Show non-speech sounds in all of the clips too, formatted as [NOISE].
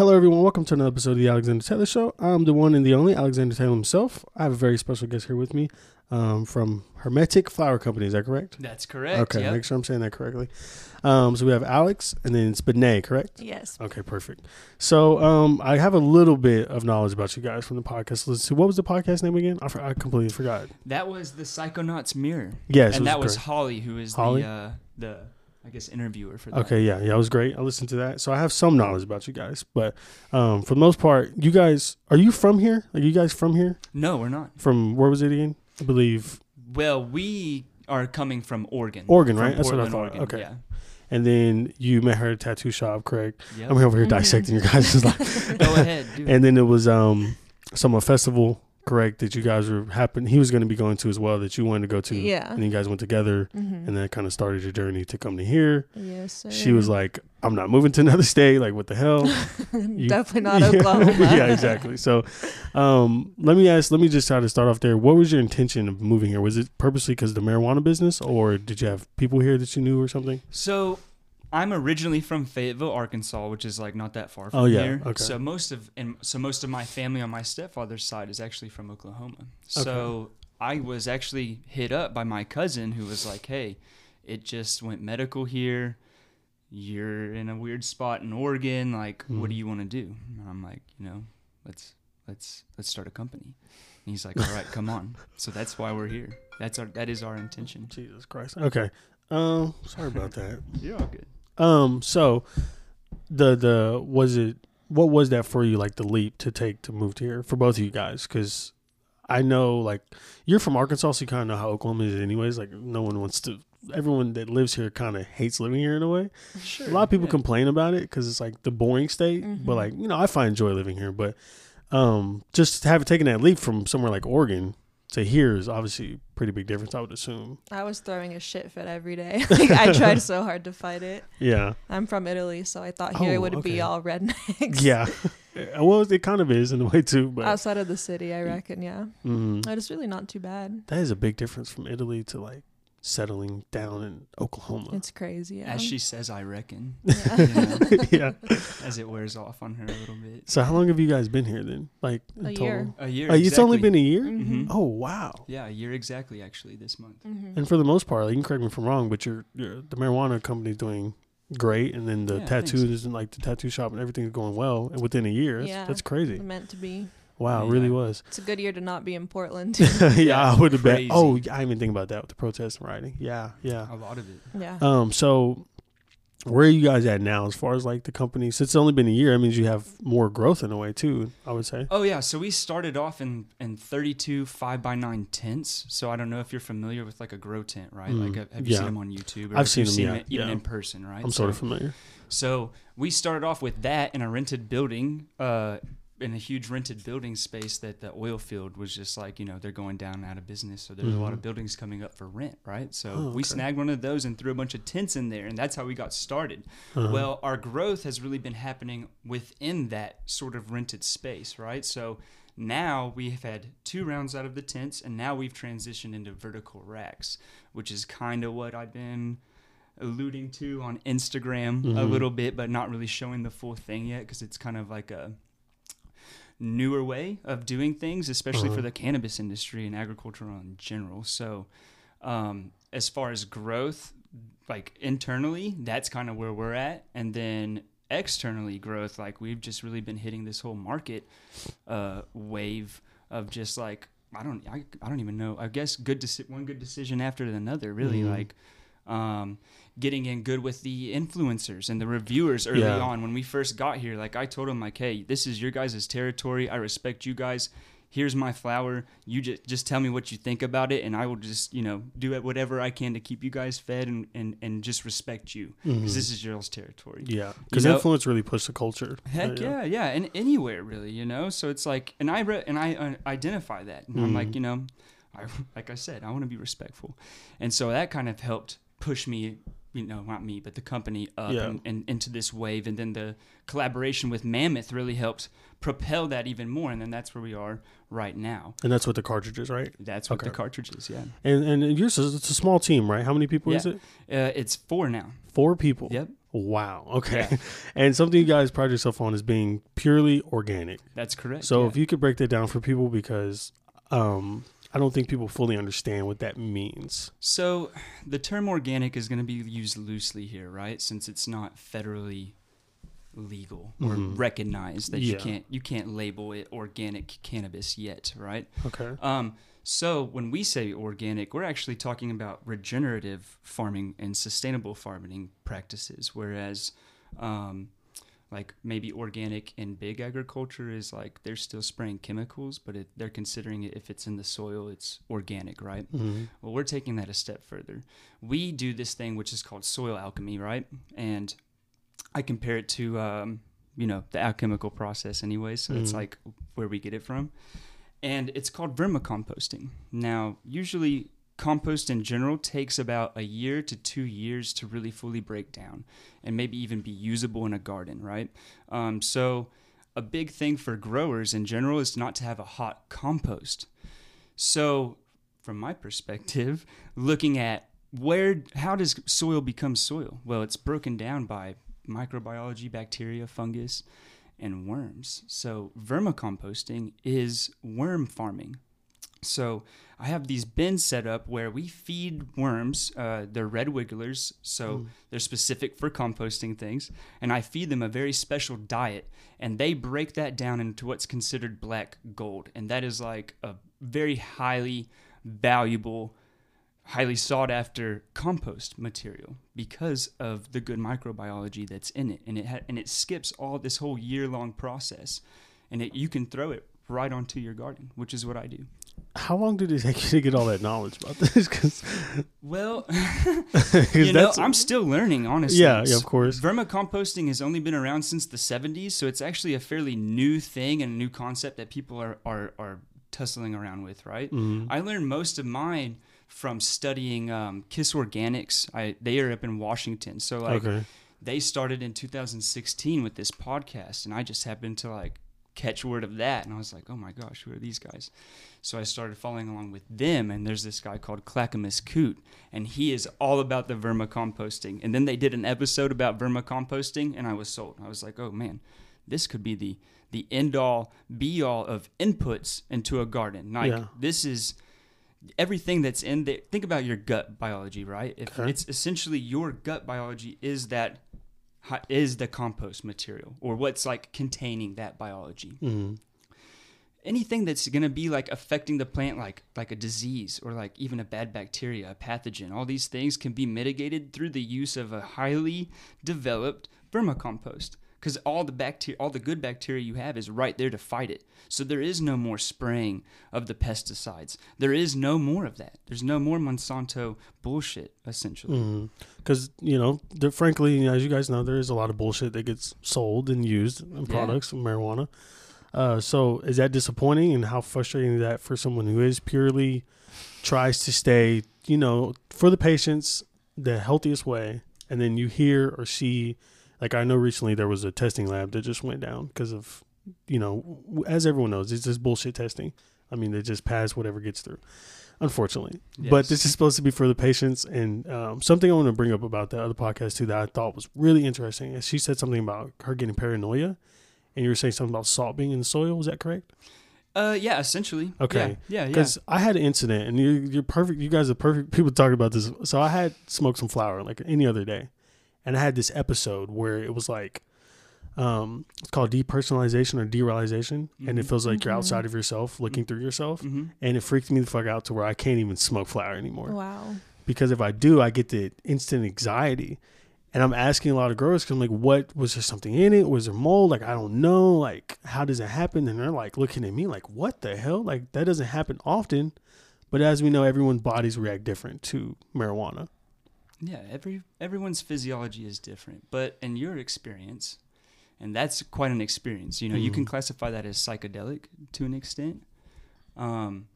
Hello, everyone. Welcome to another episode of the Alexander Taylor Show. I'm the one and the only Alexander Taylor himself. I have a very special guest here with me um, from Hermetic Flower Company. Is that correct? That's correct. Okay, yep. make sure I'm saying that correctly. Um, so we have Alex, and then it's Benet, correct? Yes. Okay, perfect. So um, I have a little bit of knowledge about you guys from the podcast. Let's see, what was the podcast name again? I, for, I completely forgot. That was the Psychonauts mirror. Yes, it and that was. Holly, who is Holly? the uh, the I guess interviewer for that. Okay, yeah, yeah, it was great. I listened to that, so I have some knowledge about you guys. But um, for the most part, you guys are you from here? Are you guys from here? No, we're not. From where was it again? I believe Well, we are coming from Oregon. Oregon, From right? That's what I thought. Oregon, Okay. Yeah. And then you met her at a tattoo shop, correct? Yep. I'm over here [LAUGHS] dissecting your guys' [LAUGHS] life. Go ahead. And then it was um some festival, correct, that you guys were happen he was gonna be going to as well that you wanted to go to. Yeah. And you guys went together Mm-hmm. and that kind of started your journey to come to here. yes, sir. She was like, I'm not moving to another state, like what the hell? [LAUGHS] You- definitely not [LAUGHS] Yeah. Oklahoma. yeah, exactly. So um let me ask let me just try to start off there. What was your intention of moving here? Was it purposely because the marijuana business or did you have people here that you knew or something? So, I'm originally from Fayetteville, Arkansas, which is like not that far from Oh, yeah, here. okay. So most of and so most of my family on my stepfather's side is actually from Oklahoma. So I was actually hit up by my cousin who was like, "Hey, it just went medical here. You're in a weird spot in Oregon. Like, what do Mhm. you want to do?" And I'm like, "You know, let's let's let's start a company." And he's like, "All right, come on." So that's why we're here. That's our that is our intention. Jesus Christ. Okay. Um sorry about that. [LAUGHS] You're all good. Um. So, the the was it what was that for you? Like the leap to take to move to here for both of you guys? Because I know like you're from Arkansas, so you kind of know how Oklahoma is, anyways. Like no one wants to. Everyone that lives here kind of hates living here in a way. Sure. A lot of people yeah. complain about it because it's like the boring state. But Mhm. like you know, I find joy living here. But um, just have taken that leap from somewhere like Oregon to here is obviously a pretty big difference. I would assume. I was throwing a shit fit every day. [LAUGHS] like, I tried so hard to fight it. Yeah. I'm from Italy, so I thought here Oh, it would okay. be all rednecks. [LAUGHS] Yeah. well, it kind of is in a way too, but Outside of the city, I reckon. Yeah. Mhm. But it's really not too bad. that is a big difference from Italy to like settling down in Oklahoma. It's crazy. Yeah. As she says, I reckon. [LAUGHS] Yeah. you know, [LAUGHS] yeah. as it wears off on her a little bit. So how long have you guys been here then? Like A total? year. A year. Oh, it's only been a year. Mhm. Oh wow. Yeah, a year exactly. Actually, this month. Mhm. And for the most part, like, you can correct me if I'm wrong, but your your the marijuana company's doing great, and then the Yeah, thanks. tattoos and like the tattoo shop and everything is going well and within a year. That's, Yeah. that's crazy. Meant to be. Wow, it Yeah. really was. It's a good year to not be in Portland. yeah, [LAUGHS] Yeah, I would have bet. crazy. Oh, I didn't even think about that with the protest and rioting. Yeah, yeah. A lot of it. yeah. Um, so where are you guys at now as far as like the company? Since it's only been a year, that means you have more growth in a way too. I would say. Oh yeah, so we started off in in 32 five by nine tents. So I don't know if you're familiar with like a grow tent, right? Mm, Like have- have you yeah. seen them on YouTube? Or I've if seen you've them, yeah, it even yeah. in person, right? I'm sort of familiar. So we started off with that in a rented building, uh, in a huge rented building space that the oil field was just like, you know, they're going down out of business. So there's a lot of Mhm. buildings coming up for rent, right? So Oh, we snagged one of those and threw a bunch of tents in there, and that's how we got started. Uh-huh. Well, our growth has really been happening within that sort of rented space, right? So now we have had two rounds out of the tents, and now we've transitioned into vertical racks, which is kind of what I've been alluding to on Instagram a Mhm. little bit, but not really showing the full thing yet because it's kind of like a newer way of doing things, especially Uh-huh. for the cannabis industry and agriculture in general. So, um, as far as growth, like internally, that's kind of where we're at, and then externally growth, like we've just really been hitting this whole market uh, wave of just like I don't I, I don't even know. I guess good deci- one good decision after another, really Mhm. like. Um, getting in good with the influencers and the reviewers early Yeah. on. When we first got here like i told them like hey this is your guys' territory. I respect you guys. Here's my flower. You just just tell me what you think about it and i will just you know do it whatever i can to keep you guys fed and and, and just respect you because Mhm. this is y'all's territory. Yeah, because know- influence really pushed the culture. Heck yeah, yeah, and anywhere really, you know. So it's like, and I re- and I uh, identify that, and I'm like, Mhm. you know, I [LAUGHS] like I said, I want to be respectful, and so that kind of helped push me, you know, not me, but the company up Yeah. and, and into this wave, and then the collaboration with Mammoth really helped propel that even more, and then that's where we are right now. And that's what the cartridges, right? That's what the Okay. cartridges, yeah. And and yours is it's a small team, right? How many people is it? Uh, it's four now. Four people. Yep. Wow. Okay. [LAUGHS] And something you guys pride yourself on is being purely organic. That's correct. So yeah. if you could break that down for people, because um, I don't think people fully understand what that means. So the term organic is going to be used loosely here, right? Since it's not federally legal or Mhm. recognized that you can't you can't label it organic cannabis yet, right? Okay. Um, so when we say organic, we're actually talking about regenerative farming and sustainable farming practices, whereas um, like maybe organic in big agriculture is like they're still spraying chemicals, but it, they're considering it if it's in the soil, it's organic, right? hmm Well, we're taking that a step further. We do this thing which is called soil alchemy, right? And I compare it to, um, you know, the alchemical process, anyway. So it's Mhm. like where we get it from. And it's called vermicomposting. Now, usually compost in general takes about a year to two years to really fully break down and maybe even be usable in a garden, right? Um, so, a big thing for growers in general is not to have a hot compost. So, from my perspective, [LAUGHS] looking at where how does soil become soil? Well, it's broken down by microbiology, bacteria, fungus, and worms. So, vermicomposting is worm farming. So, I have these bins set up where we feed worms. Uh, they're red wigglers, so Mm. they're specific for composting things. And I feed them a very special diet, and they break that down into what's considered black gold. And that is like a very highly valuable, highly sought after compost material because of the good microbiology that's in it. And it, ha- and it skips all this whole year long process, and it, you can throw it right onto your garden, which is what I do. How long did it take you to get all that knowledge about this? Because Well, [LAUGHS] [LAUGHS] you know, I'm still learning, honestly. Yeah, yeah, of course. Vermicomposting has only been around since the 70s, so it's actually a fairly new thing and a new concept that people are are, are tussling around with, right? Mhm. I learned most of mine from studying um, KIS Organics. I they are up in Washington, so like okay. they started in 2016 with this podcast, and I just happened to like catch word of that, and I was like, oh my gosh, who are these guys? So I started following along with them, and there's this guy called Clackamas Coot, and he is all about the vermicomposting. And then they did an episode about vermicomposting, and I was sold. I was like, oh man, this could be the the end all be all of inputs into a garden. Like Yeah. this is everything that's in there. Think about your gut biology, right? If Okay. it's essentially your gut biology is that hi- is the compost material or what's like containing that biology Mhm. anything that's going to be like affecting the plant like like a disease or like even a bad bacteria a pathogen all these things can be mitigated through the use of a highly developed vermicompost because all the bacteria all the good bacteria you have is right there to fight it. So there is no more spraying of the pesticides. There is no more of that. There's no more monsanto bullshit essentially. Because you know, there, frankly, as you guys know, there is a lot of bullshit that gets sold and used in products of marijuana. Uh, so, is that disappointing, and how frustrating is that for someone who is purely tries to stay, you know, for the patients the healthiest way, and then you hear or see, like I know recently there was a testing lab that just went down because of, you know, as everyone knows, it's just bullshit testing. I mean, they just pass whatever gets through, unfortunately. But this is supposed to be for the patients. And um, something I want to bring up about the other podcast too that I thought was really interesting is she said something about her getting paranoia, and you were saying something about salt being in the soil. Was that correct? uh yeah essentially Okay. yeah yeah, yeah. Because I had an incident, and you're, you're perfect. You guys are perfect people talking about this. So I had smoked some flower like any other day, and I had this episode where it was like, um, it's called depersonalization or derealization, and it Mhm. feels like you're Mhm. outside of yourself, looking through yourself, hmm and it freaked me the fuck out to where I can't even smoke flower anymore Wow. because if I do, I get the instant anxiety. And I'm asking a lot of growers because I'm like, what was there something in it? Was there mold? Like, I don't know. Like, how does it happen? And they're like looking at me like, what the hell? Like, that doesn't happen often. But as we know, everyone's bodies react different to marijuana. Yeah, every everyone's physiology is different, but in your experience, and that's quite an experience. You know, you can Mhm. classify that as psychedelic to an extent. Um,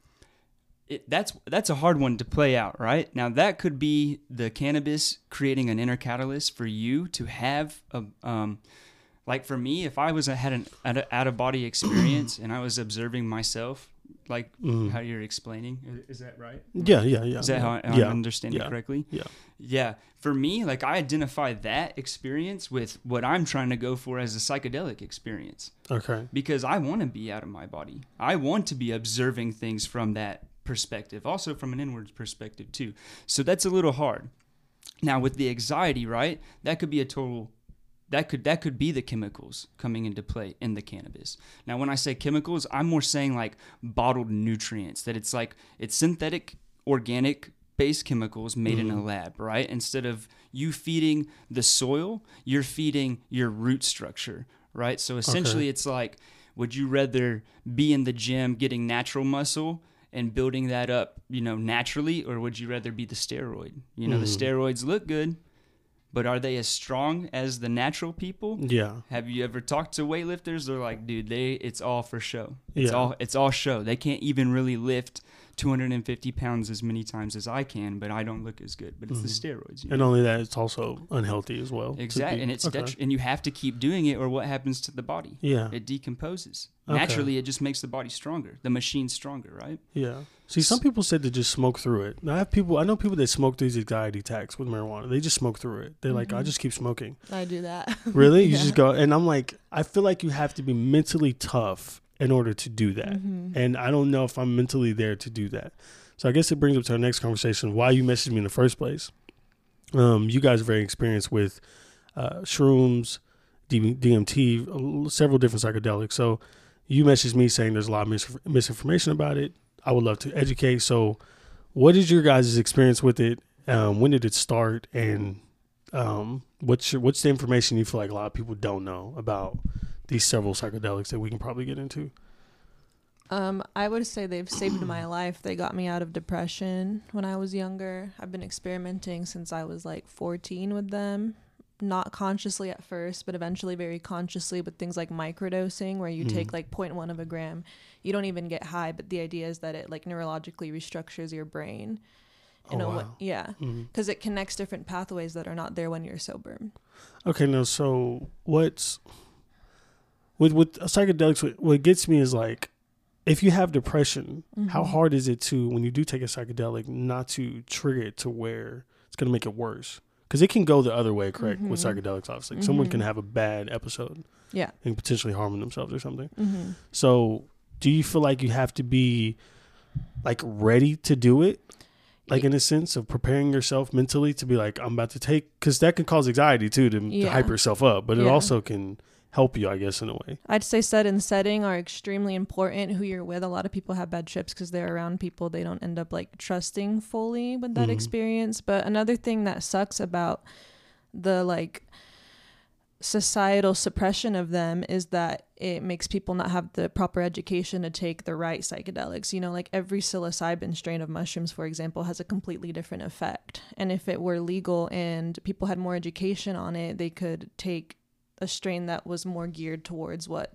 it that's that's a hard one to play out, right? Now that could be the cannabis creating an inner catalyst for you to have a um, like for me, if I was a, had an out of body experience [CLEARS THROAT] and I was observing myself like Mhm. how you're explaining. Is that right? Yeah, yeah, yeah. Is that how I- I'm yeah. understanding correctly? Yeah. Yeah. For me, like I identify that experience with what I'm trying to go for as a psychedelic experience Okay. because I want to be out of my body. I want to be observing things from that perspective, also from an inwards perspective too. So that's a little hard. Now with the anxiety, right? That could be a total that could that could be the chemicals coming into play in the cannabis. Now when I say chemicals, I'm more saying like bottled nutrients that it's like it's synthetic organic based chemicals made in a lab, right? Instead of you feeding the soil, you're feeding your root structure, right? So essentially it's like would you rather be in the gym getting natural muscle and building that up, you know, naturally or would you rather be the steroid? You know, the Mhm. steroids look good, but are they as strong as the natural people? Yeah. Have you ever talked to weightlifters? They're like, dude, they it's all for show. It's Yeah. all it's all show. They can't even really lift 250 pounds as many times as I can, but I don't look as good. But it's the steroids. you Mm-hmm. And know? only that, it's also unhealthy as well. exactly, and it's okay. detri- and you have to keep doing it, or what happens to the body? Yeah. It decomposes Okay. naturally. It just makes the body stronger. The machine stronger, right? Yeah. See, some people said to just smoke through it. Now, I have people. I know people that smoke through these anxiety attacks with marijuana. They just smoke through it. They're like, I Mhm. just keep smoking. I do that. [LAUGHS] Really? You Yeah. just go. And I'm like, I feel like you have to be mentally tough in order to do that. Mhm. And I don't know if I'm mentally there to do that. So I guess it brings up to our next conversation why you messaged me in the first place. Um, you guys are very experienced with uh, shrooms, D- DMT, several different psychedelics. So you messaged me saying there's a lot of mis- misinformation about it. I would love to educate. So, what is your guys' experience with it? Um, when did it start? And um, what's your, what's the information you feel like a lot of people don't know about these several psychedelics that we can probably get into? Um, I would say they've saved my [CLEARS THROAT] life. They got me out of depression when I was younger. I've been experimenting since I was like 14 with them. Not consciously at first, but eventually very consciously with things like microdosing, where you take Mhm. like 0.1 of a gram. You don't even get high, but the idea is that it like neurologically restructures your brain. In Oh, a way, wow. yeah, Mhm. because it connects different pathways that are not there when you're sober. Okay, now so what's with with psychedelics? What, gets me is like, if you have depression, how Mhm. hard is it to when you do take a psychedelic not to trigger it to where it's going to make it worse? Because it can go the other way, correct? With Mhm. psychedelics, obviously, someone can Mhm. have a bad episode Yeah. and potentially harming themselves or something. Mm-hmm. So, do you feel like you have to be like ready to do it? Like in a sense of preparing yourself mentally to be like, I'm about to take, because that can cause anxiety too to, to hype yourself up, but it also can help you, I guess, in a way. I'd say set and setting are extremely important. Who you're with. A lot of people have bad trips because they're around people they don't end up like trusting fully with that Mhm. experience. But another thing that sucks about the like societal suppression of them is that it makes people not have the proper education to take the right psychedelics. You know, like every psilocybin strain of mushrooms, for example, has a completely different effect. And if it were legal and people had more education on it, they could take a strain that was more geared towards what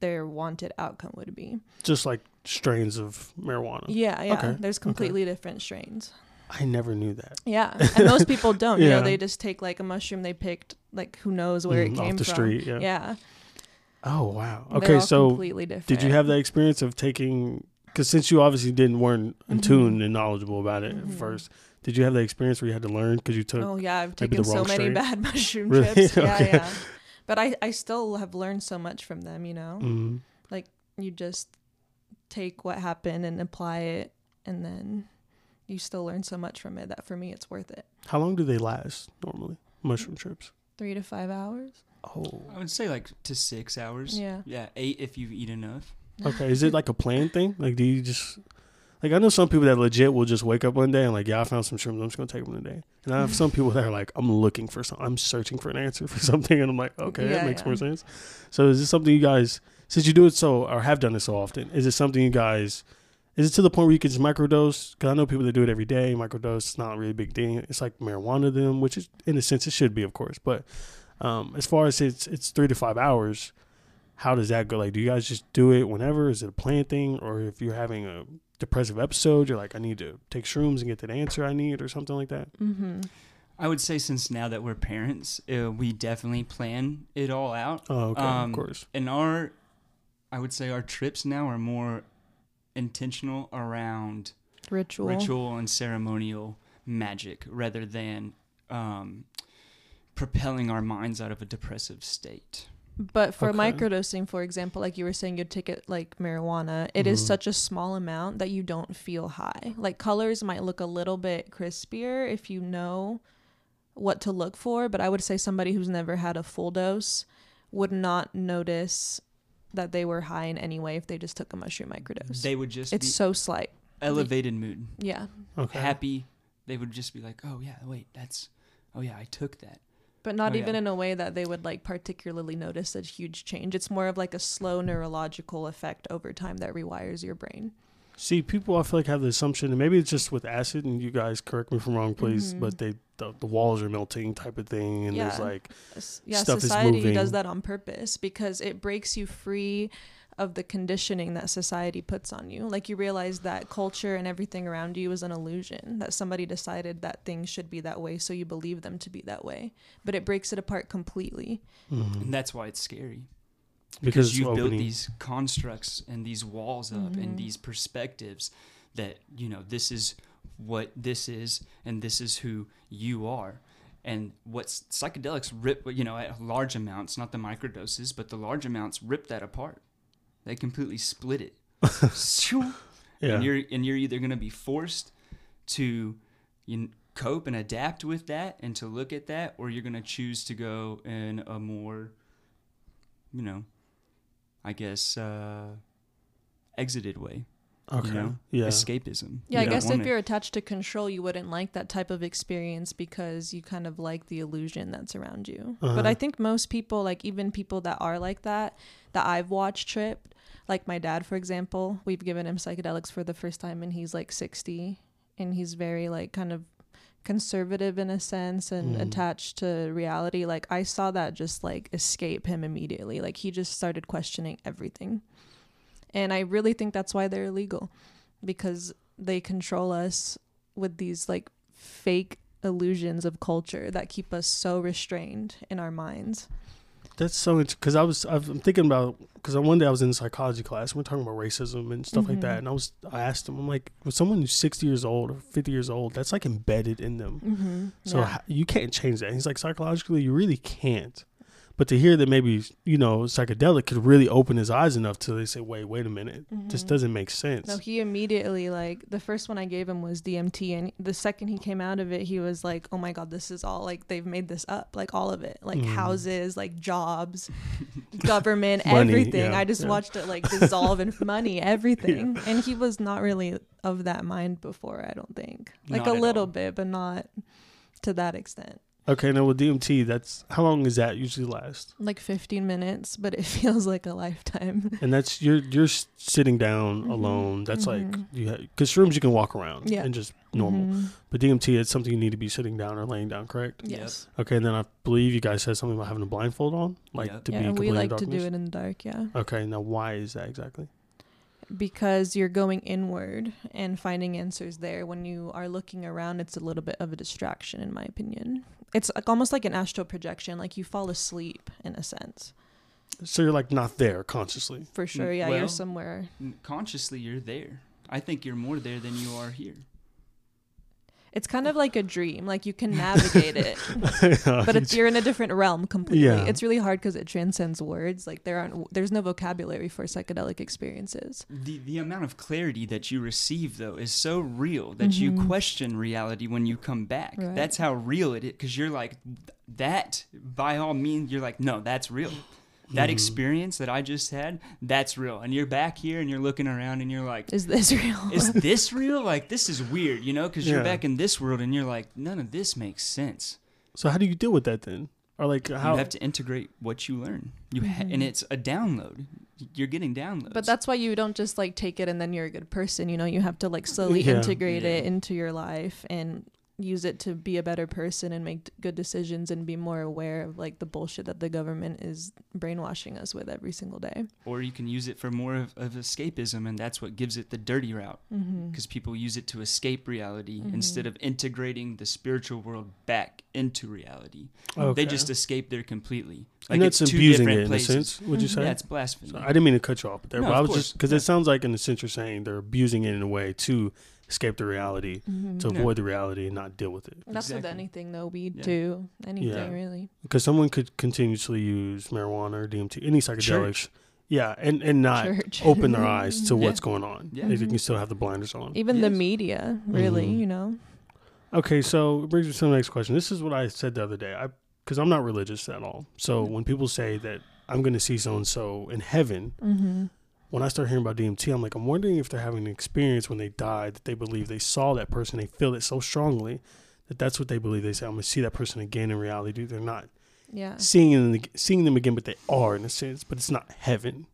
their wanted outcome would be. Just like strains of marijuana. Yeah, yeah. Okay, There's completely different strains. I never knew that. Yeah. And most [LAUGHS] people don't. You know, they just take like a mushroom they picked, like who knows where Mm, it off came the from. street, yeah. Yeah. Oh, wow. Okay, so completely different. did you have that experience of taking, because since you obviously didn't, weren't in Mhm. tune and knowledgeable about it Mhm. at first, did you have that experience where you had to learn because you took, Oh yeah, I've taken so many strain? bad [LAUGHS] mushroom Really? trips. [LAUGHS] Yeah, Okay. yeah. But I, I still have learned so much from them, you know. Mhm. You just take what happened and apply it and then you still learn so much from it that for me it's worth it. how long do they last normally? Mushroom trips. Three to five hours. Oh. I would say like to six hours. Yeah. Yeah, eight if you eat enough. Okay. Is it like a planned thing? Like, do you just like I know some people that legit will just wake up one day and like, yeah, I found some shrooms. I'm just gonna take them today. And I have some people that are like, I'm looking for some. I'm searching for an answer for [LAUGHS] something, and I'm like, okay, that makes yeah. more sense. So is this something you guys, since you do it so or have done it so often, is it something you guys? Is it to the point where you can just microdose? Because I know people that do it every day. Microdose, it's not really a big thing. It's like marijuana to them, which is in a sense it should be, of course. But um, as far as it's it's three to five hours, how does that go? Like, do you guys just do it whenever? Is it a planned thing, or if you're having a depressive episode, you're like, I need to take shrooms and get that answer I need, or something like that? Mm-hmm. I would say since now that we're parents, uh, we definitely plan it all out. Oh, okay, Um, of course. And our, I would say our trips now are more intentional around Ritual. ritual and ceremonial magic rather than um, propelling our minds out of a depressive state. But for Okay. microdosing, for example, like you were saying, you'd take it like marijuana. It is Mhm. such a small amount that you don't feel high. Like colors might look a little bit crispier if you know what to look for. But I would say somebody who's never had a full dose would not notice that they were high in any way if they just took a mushroom microdose. They would just it's be so slight. elevated mood, Yeah. Okay. happy. They would just be like, "Oh yeah, wait, that's oh yeah, I took that." But not Oh, even yeah. in a way that they would like particularly notice a huge change. It's more of like a slow neurological effect over time that rewires your brain. See, people I feel like have the assumption, and maybe it's just with acid, and you guys correct me if I'm wrong, please, Mhm. but they the, the walls are melting type of thing, and there's like yeah stuff is society moving. does that on purpose because it breaks you free of the conditioning that society puts on you like you realize that culture and everything around you is an illusion that somebody decided that things should be that way so you believe them to be that way but it breaks it apart completely mhm. And that's why it's scary. because because you've built these constructs and these walls up Mhm. and these perspectives that you know this is what this is and this is who you are and what psychedelics rip you know at large amounts not the microdoses but the large amounts rip that apart they completely split it. [LAUGHS] Yeah. and you're and you're either going to be forced to you cope and adapt with that and to look at that or you're going to choose to go in a more you know i guess uh exited way okay. you know yeah. escapism yeah, You i guess want if you're attached to control you wouldn't like that type of experience because you kind of like the illusion that's around you but Uh-huh. i think most people like even people that are like that that i've watched trip like my dad for example we've given him psychedelics for the first time and he's like 60 and he's very like kind of conservative in a sense and Mm. attached to reality like i saw that just like escape him immediately like he just started questioning everything and i really think that's why they're illegal because they control us with these like fake illusions of culture that keep us so restrained in our minds. That's so because I was I'm thinking about because one day I was in psychology class and we're talking about racism and stuff like Mhm. that and I was I asked them I'm like with someone who's 60 years old or 50 years old that's like embedded in them. Mm-hmm. so ho- you can't change that. And he's like psychologically you really can't but to hear that maybe you know psychedelic could really open his eyes enough to they say wait wait a minute this Mhm. doesn't make sense No, he immediately like the first one I gave him was DMT, and the second he came out of it, he was like, "Oh my god, this is all like they've made this up, like all of it, like Mm. houses, like jobs, [LAUGHS] government, Money, everything." yeah, I just yeah. watched it like dissolve in [LAUGHS] money, everything, and he was not really of that mind before. I don't think, like Not a little all. bit, but not to that extent. Okay now with DMT that's how long does that usually last Like 15 minutes, but it [LAUGHS] feels like a lifetime. [LAUGHS] and that's you're you're sitting down Mhm. alone that's like Mhm. you because shrooms you can walk around Yeah. and just normal Mhm. But DMT, it's something you need to be sitting down or laying down, correct? Yes. Okay, and then I believe you guys said something about having a blindfold on, like Yep. to be Yeah, we like to do it in the dark. Yeah. Okay, now why is that exactly? because you're going inward and finding answers there when you are looking around it's a little bit of a distraction in my opinion it's like almost like an astral projection like you fall asleep in a sense. So you're like not there consciously. for sure mm, yeah well- you're somewhere consciously you're there. I think you're more there than you are here it's kind of like a dream like you can navigate it [LAUGHS] but it's, you're in a different realm completely Yeah. it's really hard because it transcends words like there aren't there's no vocabulary for psychedelic experiences the the amount of clarity that you receive though is so real that you Mhm. question reality when you come back Right. that's how real it is because you're like that by all means you're like no that's real [LAUGHS] that Mhm. experience that i just had that's real and you're back here and you're looking around and you're like is this real is [LAUGHS] this real like this is weird you know because Yeah. you're back in this world and you're like none of this makes sense So how do you deal with that then? Or like how? you have to integrate what you learn you ha- and Mhm. it's a download you're getting downloads But that's why you don't just like take it and then you're a good person. You know, you have to like slowly Yeah. integrate it into your life and use it to be a better person and make good decisions and be more aware of like the bullshit that the government is brainwashing us with every single day. Or you can use it for more of, of escapism, and that's what gives it the dirty route. Mm-hmm. Because people use it to escape reality Mhm. instead of integrating the spiritual world back into reality. Okay. They just escape there completely. and that's it's two abusing different it in places. a sense. Would you Mhm. say? Yeah, it's blasphemy. So I didn't mean to cut you off there, No, but I of was just because Yeah. it sounds like in the sense you're saying they're abusing it in a way to escape the reality, Mm-hmm. to Yeah. avoid the reality and not deal with it. That's with anything though. we yeah. too. Anything Yeah. really. Because someone could continuously use marijuana or DMT, any psychedelics, Church. yeah, and and not Church. open their [LAUGHS] eyes to Yeah. what's going on. Yeah. They Mhm. can still have the blinders on. Even the media, really, Mhm. you know. Okay, so it brings me to the next question. This is what I said the other day. I because I'm not religious at all. So when people say that I'm going to see so and so in heaven, Mm-hmm. When I start hearing about DMT, I'm like, I'm wondering if they're having an experience when they died that they believe they saw that person, they feel it so strongly that that's what they believe. They say, I'm to see that person again in reality. They're not Yeah. seeing them, seeing them again, but they are in a sense, but it's not heaven.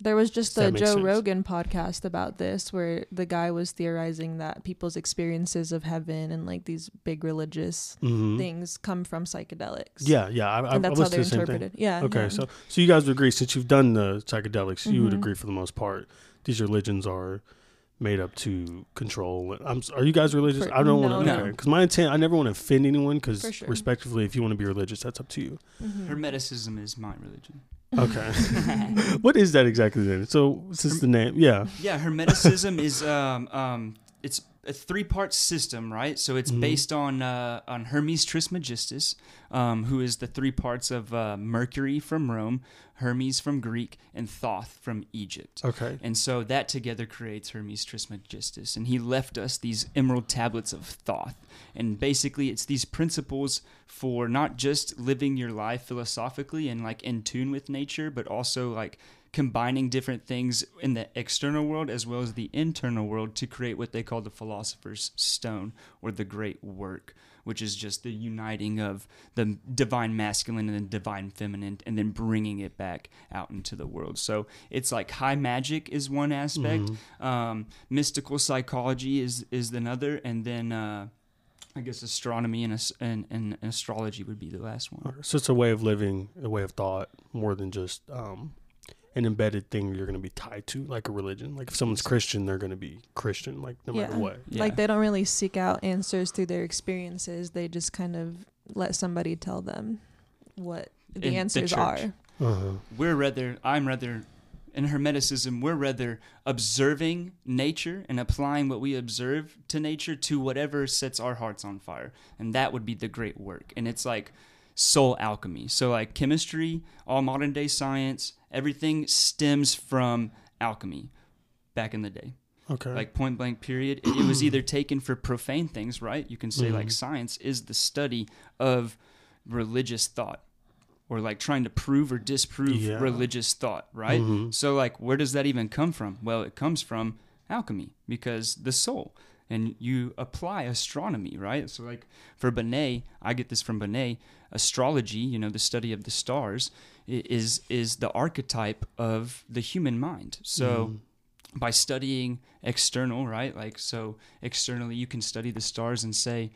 There was just Does a Joe sense? Rogan podcast about this where the guy was theorizing that people's experiences of heaven and like these big religious hmm things come from psychedelics. Yeah, yeah. I, I, And I that's how they're the same thing. interpreted. Yeah. Okay, yeah. so so you guys would agree since you've done the psychedelics, you would Mhm. agree for the most part these religions are made up to control. I'm. Are you guys religious? For- I don't no, want to. no. Because my intent, I never want to offend anyone. Because For sure. respectively, if you want to be religious, that's up to you. Mhm. Hermeticism is my religion. Okay. [LAUGHS] what is that exactly then? So since the name, yeah. Yeah, Hermeticism is um um it's a three part system, right? So it's Mhm. based on uh, on Hermes Trismegistus, um, who is the three parts of uh, Mercury from Rome, Hermes from Greek, and Thoth from Egypt. Okay. And so that together creates Hermes Trismegistus. And he left us these emerald tablets of Thoth. And basically, it's these principles for not just living your life philosophically and like in tune with nature, but also like combining different things in the external world as well as the internal world to create what they call the philosopher's stone or the great work which is just the uniting of the divine masculine and the divine feminine and then bringing it back out into the world so it's like high magic is one aspect Mhm. um, mystical psychology is is another and then uh, I guess astronomy and, and and astrology would be the last one. So it's a way of living, a way of thought, more than just um, an embedded thing you're going to be tied to, like a religion. Like if someone's Christian, they're going to be Christian, like no matter what. Yeah. Like they don't really seek out answers through their experiences. They just kind of let somebody tell them what the In answers church. are. Uh-huh. we're rather I'm rather in hermeticism we're rather observing nature and applying what we observe to nature to whatever sets our hearts on fire and that would be the great work and it's like soul alchemy. So like chemistry all modern day science everything stems from alchemy back in the day. Okay. like point blank period. It, it was either taken for profane things right? You can say like Mhm. science is the study of religious thought or like trying to prove or disprove Yeah. religious thought right? Mhm. so like where does that even come from? Well it comes from alchemy because the soul. And you apply astronomy right? So like for Benet I get this from Benet astrology you know the study of the stars is is the archetype of the human mind so Mhm. by studying external, right? Like, so externally, you can study the stars and say,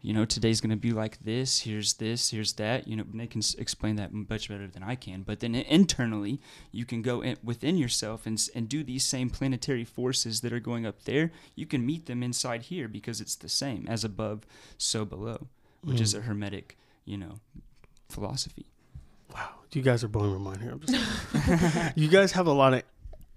you know, today's going to be like this. Here's this. Here's that. You know, they can s- explain that much better than I can. But then internally, you can go in, within yourself and and do these same planetary forces that are going up there. You can meet them inside here because it's the same as above, so below, which is Mm. a hermetic, you know, philosophy. Wow, you guys are blowing my mind here. I'm just, you guys have a lot of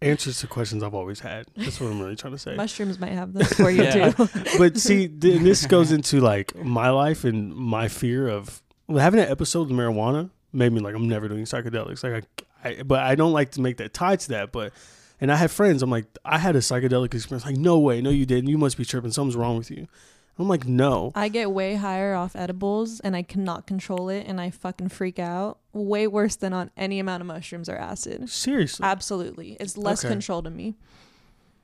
answers to questions I've always had. That's what I'm really trying to say. Mushrooms might have this for you [LAUGHS] Yeah. too. [LAUGHS] but see, th- this goes into like my life and my fear of well, having an episode of marijuana made me like I'm never doing psychedelics. Like I, I, but I don't like to make that tie to that. But and I have friends. I'm like, I had a psychedelic experience. Like, no way, no, you didn't. You must be tripping. Something's wrong with you. I'm like, no. I get way higher off edibles and I cannot control it and I fucking freak out. Way worse than on any amount of mushrooms or acid. Seriously. Absolutely. It's less Okay. control to me.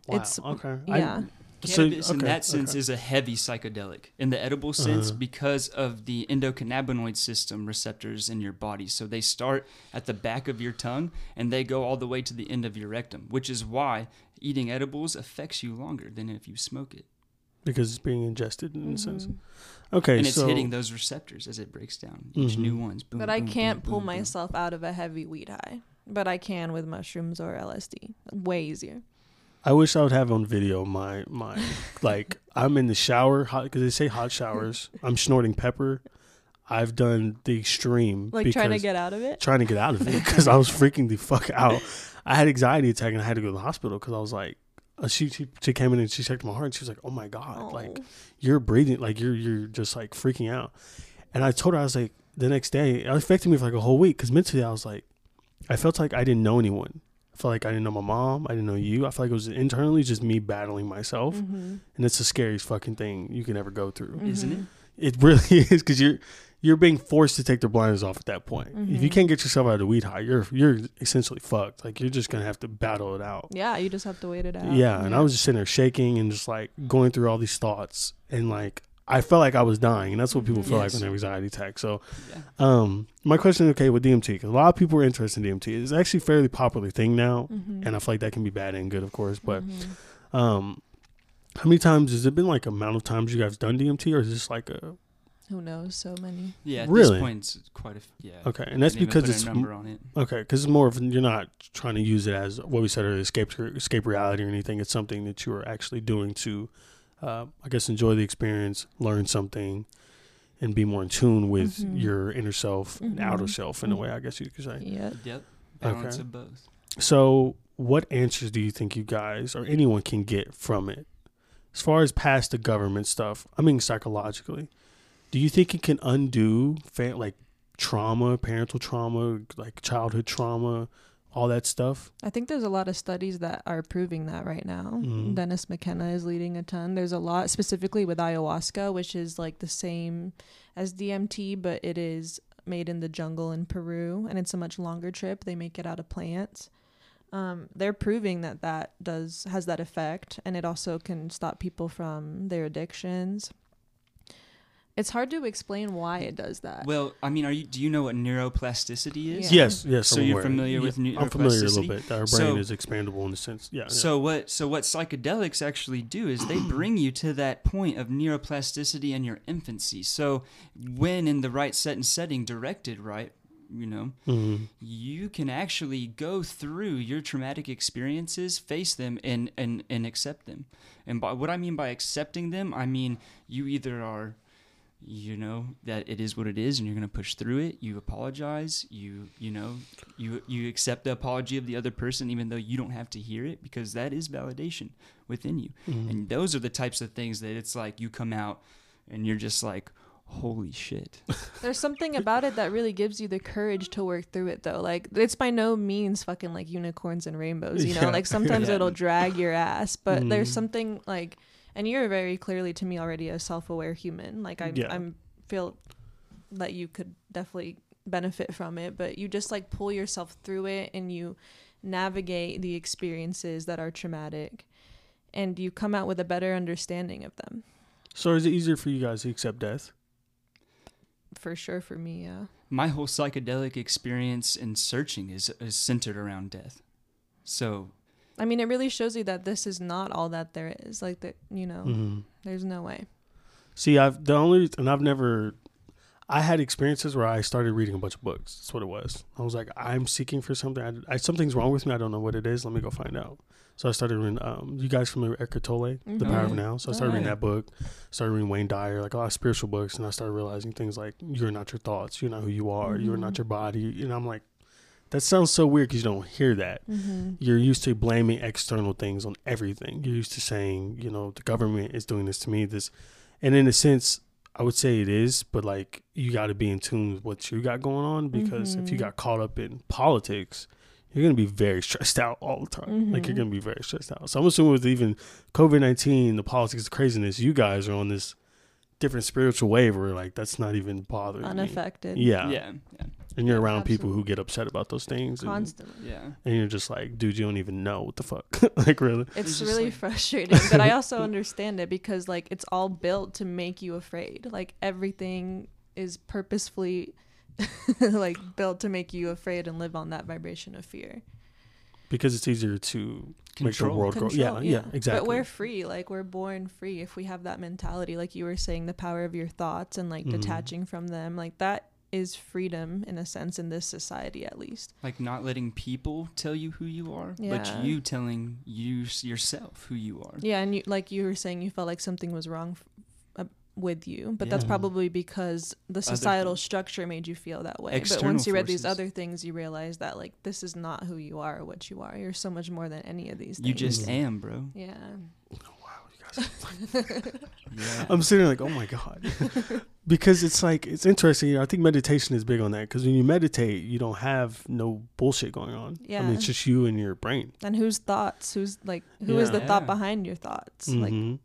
Wow. it's- okay. I- Yeah. so- Cannabis in that sense okay. is a heavy psychedelic. In the edible sense, Uh-huh. because of the endocannabinoid system receptors in your body. So they start at the back of your tongue and they go all the way to the end of your rectum, which is why eating edibles affects you longer than if you smoke it. Because it's being ingested in a sense. Mhm. Okay, and it's so hitting those receptors as it breaks down. Each Mhm. new ones. Boom, But I boom, boom, can't boom, pull boom. myself out of a heavy weed high. But I can with mushrooms or LSD. Way easier. I wish I would have on video my my [LAUGHS] like I'm in the shower hot because they say hot showers. I'm snorting pepper. I've done the extreme, Like trying to get out of it. trying to get out of it because I was freaking the fuck out. I had anxiety attack and I had to go to the hospital because I was like, she, she she came in and she checked my heart and she was like, oh my god, like Oh. you're breathing, like you're you're just like freaking out. And I told her I was like, the next day it affected me for like a whole week because mentally I was like, I felt like I didn't know anyone. I felt like I didn't know my mom. I didn't know you. I felt like it was internally just me battling myself, Mhm. and it's the scariest fucking thing you can ever go through. Isn't Mhm. it? It really [LAUGHS] is because you're you're being forced to take their blinders off at that point. If you Mhm. can't get yourself out of the weed high, you're you're essentially fucked. Like you're just gonna have to battle it out. Yeah, you just have to wait it out. Yeah, and I was just sitting there shaking and just like going through all these thoughts and like I felt like I was dying, and that's what people Mhm. feel like when they have anxiety attack. So, Yeah. um, my question, is okay, with DMT, 'cause a lot of people are interested in DMT. It's actually a fairly popular thing now, Mhm. and I feel like that can be bad and good, of course. But, Mhm. um, how many times has it been like amount of times you guys done DMT, or is this like a who knows? So many. Yeah. At Really? this point, it's quite a f- yeah. okay? And that's because it's number on it. Okay, because it's more of you're not trying to use it as what we said earlier, escape escape reality or anything. It's something that you are actually doing to, uh, I guess, enjoy the experience, learn something, and be more in tune with Mhm. your inner self and outer self in a Mhm. way. I guess you could say. Yeah. Yep. Balance Okay. of both. So, what answers do you think you guys or anyone can get from it, as far as past the government stuff? I mean, psychologically, do you think it can undo fa- like trauma, parental trauma, like childhood trauma, all that stuff? I think there's a lot of studies that are proving that right now. Mhm. Dennis McKenna is leading a ton. There's a lot specifically with ayahuasca, which is like the same as DMT, but it is made in the jungle in Peru, and it's a much longer trip. They make it out of plants. Um, they're proving that that does has that effect, and it also can stop people from their addictions. It's hard to explain why it does that. Well, I mean, are you? Do you know what neuroplasticity is? Yeah. Yes, yes. So I'm you're aware. familiar with Yeah, I'm familiar a little bit. Our brain So- is expandable in a sense. Yeah. yeah. So what? So what psychedelics actually do is they [CLEARS THROAT] bring you to that point of neuroplasticity in your infancy. So when in the right set and setting, directed right, you know, Mhm. you can actually go through your traumatic experiences, face them, and and and accept them. And by what I mean by accepting them, I mean you either are you know that it is what it is and you're going to push through it you apologize you you know you you accept the apology of the other person even though you don't have to hear it because that is validation within you Mhm. and those are the types of things that it's like you come out and you're just like holy shit [LAUGHS] There's something about it that really gives you the courage to work through it though. Like it's by no means fucking like unicorns and rainbows, you know? Yeah. Like sometimes Yeah. it'll drag your ass, but there's Mhm. something like and you're very clearly to me already a self-aware human. Like I Yeah. I'm feel that you could definitely benefit from it, but you just like pull yourself through it and you navigate the experiences that are traumatic and you come out with a better understanding of them. So is it easier for you guys to accept death? For sure for me, yeah. my whole psychedelic experience in searching is, is centered around death so I mean, it really shows you that this is not all that there is. Like that, you know, hmm there's no way. See, I've the only and I've never. I had experiences where I started reading a bunch of books. That's what it was. I was like, I'm seeking for something. I, I something's wrong with me. I don't know what it is. Let me go find out. So I started reading. Um, you guys familiar with Eckhart Tolle, The Mhm. Power of. Now? So I started reading that book. Started reading Wayne Dyer, like a lot of spiritual books, and I started realizing things like you're not your thoughts, you're not who you are, you're not Mhm. your body. And I'm like, that sounds so weird because you don't hear that. Mm-hmm. You're used to blaming external things on everything. You're used to saying, you know, the government is doing this to me. This, and in a sense, I would say it is, but like you got to be in tune with what you got going on because if you Mhm. got caught up in politics, you're gonna be very stressed out all the time. Like you're Mhm. gonna be very stressed out. So I'm assuming with even COVID nineteen, the politics, the craziness, you guys are on this different spiritual wave where like that's not even bothering me. Unaffected. Yeah. yeah yeah and you're Yeah, around people who get upset about those things, and, Constantly. yeah and you're just like, dude, you don't even know what the fuck. [LAUGHS] like really. It's, It's really like- frustrating, but I [LAUGHS] also understand it because like it's all built to make you afraid. Like everything is purposefully [LAUGHS] like built to make you afraid and live on that vibration of fear. because it's easier to make the Control. world grow. Yeah, Control, yeah, exactly. But we're free. Like we're born free if we have that mentality. Like you were saying, the power of your thoughts and like Mhm. detaching from them. Like that is freedom in a sense in this society at least. Like not letting people tell you who you are, Yeah. but you telling you yourself who you are. Yeah, and you like you were saying, you felt like something was wrong f- uh, with you, but that's probably because the societal things. structure made you feel that way. but once you read these other things, you realize that like this is not who you are or what you are. You're so much more than any of these. Things. You things. just am, bro. yeah. [LAUGHS] Yeah. I'm sitting like, oh my god, [LAUGHS] because it's like it's interesting. I think meditation is big on that because when you meditate, you don't have no bullshit going on. I Yeah. mean, it's just you and your brain. And whose thoughts? Who's like who is the Yeah. thought behind your thoughts? Like Mhm.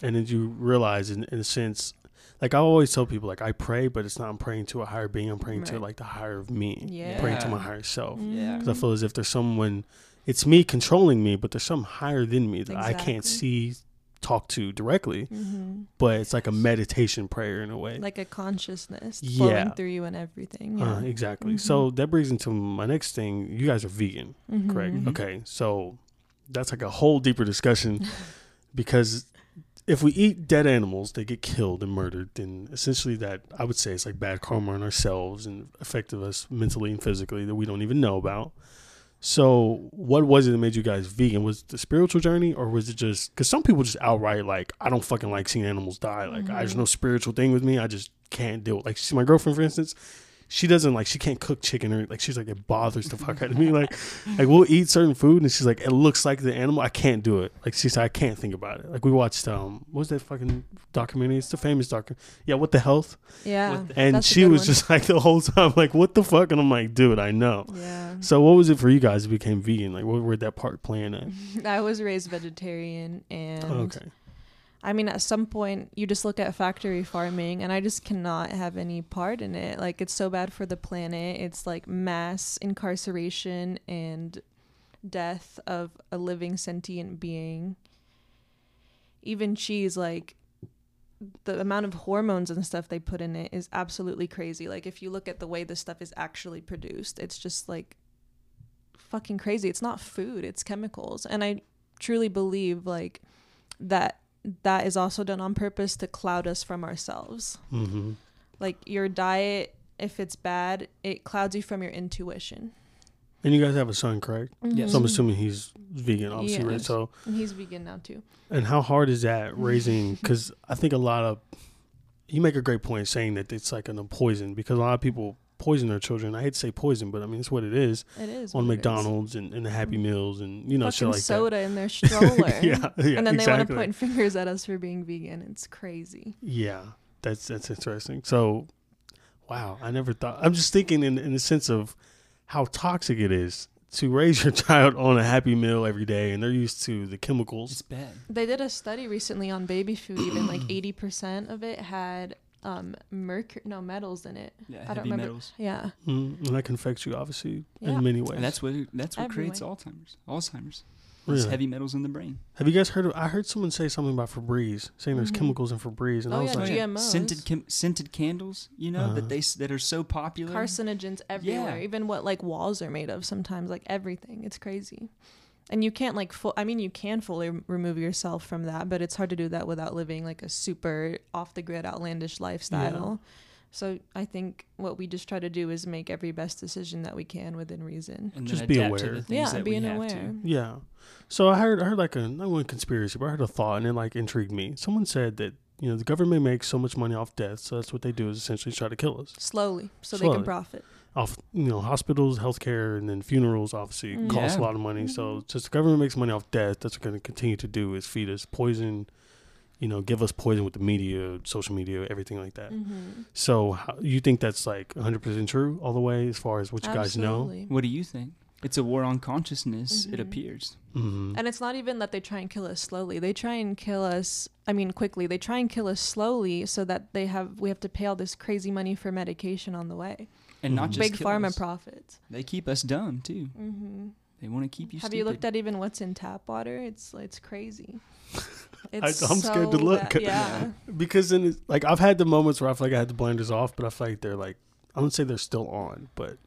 and then you realize, in, in a sense, like I always tell people, like I pray, but it's not I'm praying to a higher being. I'm praying to like the higher of me. yeah. I'm praying to my higher self. Yeah. Because I feel as if there's someone, it's me controlling me, but there's some higher than me that I can't see, talk to directly. hmm But it's like a meditation prayer in a way. Like a consciousness Yeah. flowing through you and everything. Uh, Yeah. exactly. Mhm. So that brings into my next thing. You guys are vegan, correct? Mhm. Mhm. Okay. So that's like a whole deeper discussion [LAUGHS] because if we eat dead animals, they get killed and murdered, and essentially that I would say it's like bad karma on ourselves and affected us mentally and physically that we don't even know about. So, what was it that made you guys vegan? Was it the spiritual journey, or was it just because some people just outright like I don't fucking like seeing animals die. Like I, there's mm-hmm. no spiritual thing with me. I just can't deal. With, like see my girlfriend, for instance, she doesn't like she can't cook chicken or like she's like it bothers the fuck out of me. Like [LAUGHS] like we'll eat certain food and she's like it looks like the animal. I can't do it. Like she said I can't think about it. Like we watched um what was that fucking documentary? It's the famous documentary. Yeah, what the health? Yeah. The- And That's she was one. just [LAUGHS] like the whole time like what the fuck? And I'm like dude, I know. Yeah. So what was it for you guys to became vegan? Like what where that part playing at? [LAUGHS] I was raised vegetarian and okay. I mean at some point you just look at factory farming and I just cannot have any part in it. Like it's so bad for the planet. It's like mass incarceration and death of a living sentient being. Even cheese like the amount of hormones and stuff they put in it is absolutely crazy. Like if you look at the way this stuff is actually produced, it's just like fucking crazy. It's not food, it's chemicals. And I truly believe like that that is also done on purpose to cloud us from ourselves. Mm-hmm. Like your diet if it's bad, it clouds you from your intuition. And you guys have a son, correct? Yes. So I'm assuming he's vegan, obviously, Yeah. right? So And he's vegan now too. And how hard is that [LAUGHS] raising? Because I think a lot of you make a great point saying that it's like a poison because a lot of people poison their children. I hate to say poison, but I mean it's what it is It is on what it is. McDonald's and, and the Happy mm-hmm. Meals and you know shit Fucking like soda in their [LAUGHS] stroller. yeah, yeah, and then they want to point fingers at us for being vegan. It's crazy. Yeah, that's that's interesting. So, wow, I never thought. I'm just thinking in in the sense of how toxic it is to raise your [LAUGHS] child on a Happy Meal every day, and they're used to the It's chemicals. bad. They did a study recently on baby food. Even like eighty percent of it had um mercury, no metals in it. Yeah, I don't heavy remember. metals. Yeah, Mm, and that can affect you, obviously, Yeah. in many ways. And that's what that's what Every creates way. Alzheimer's. Alzheimer's. Really? Heavy metals in the brain. Have you guys heard of? I heard someone say something about Febreze, saying there's Mhm. chemicals in Febreze, and I Oh, was yeah, like, GMOs. Scented chem- scented candles, you know, Uh-huh. that they that are so popular. carcinogens everywhere. Yeah. Even what like walls are made of. Sometimes like everything. It's crazy. And you can't like full. I mean, you can fully remove yourself from that, but it's hard to do that without living like a super off the grid, outlandish lifestyle. So I think what we just try to do is make every best decision that we can within reason. and Just be aware. Yeah, that being aware. to. yeah. So I heard, I heard like a not one conspiracy, but I heard a thought, and it like intrigued me. Someone said that you know the government makes so much money off death, so that's what they do is essentially try to kill us Slowly, so they can profit. Off you know hospitals, healthcare, and then funerals. Obviously, Mm. cost a lot of money. So Mhm. just the government makes money off death. That's what going to continue to do is feed us poison. You know, give us poison with the media, social media, everything like that. Mm-hmm. So how, you think that's like 100% true all the way as far as what you guys know? What do you think? It's a war on consciousness. It Mhm. appears. Mm-hmm. And it's not even that they try and kill us slowly. They try and kill us. I mean, quickly. They try and kill us slowly so that they have we have to pay all this crazy money for medication on the way. And not just Big pharma us. profits. They keep us dumb too. Mm-hmm. They want to keep you. Have stupid. you looked at even what's in tap water? It's it's crazy. [LAUGHS] I- It's I'm scared to look. bad. Yeah. because then like I've had the moments where I feel like I had the blinders off, but I feel like they're like I wouldn't say they're still on, but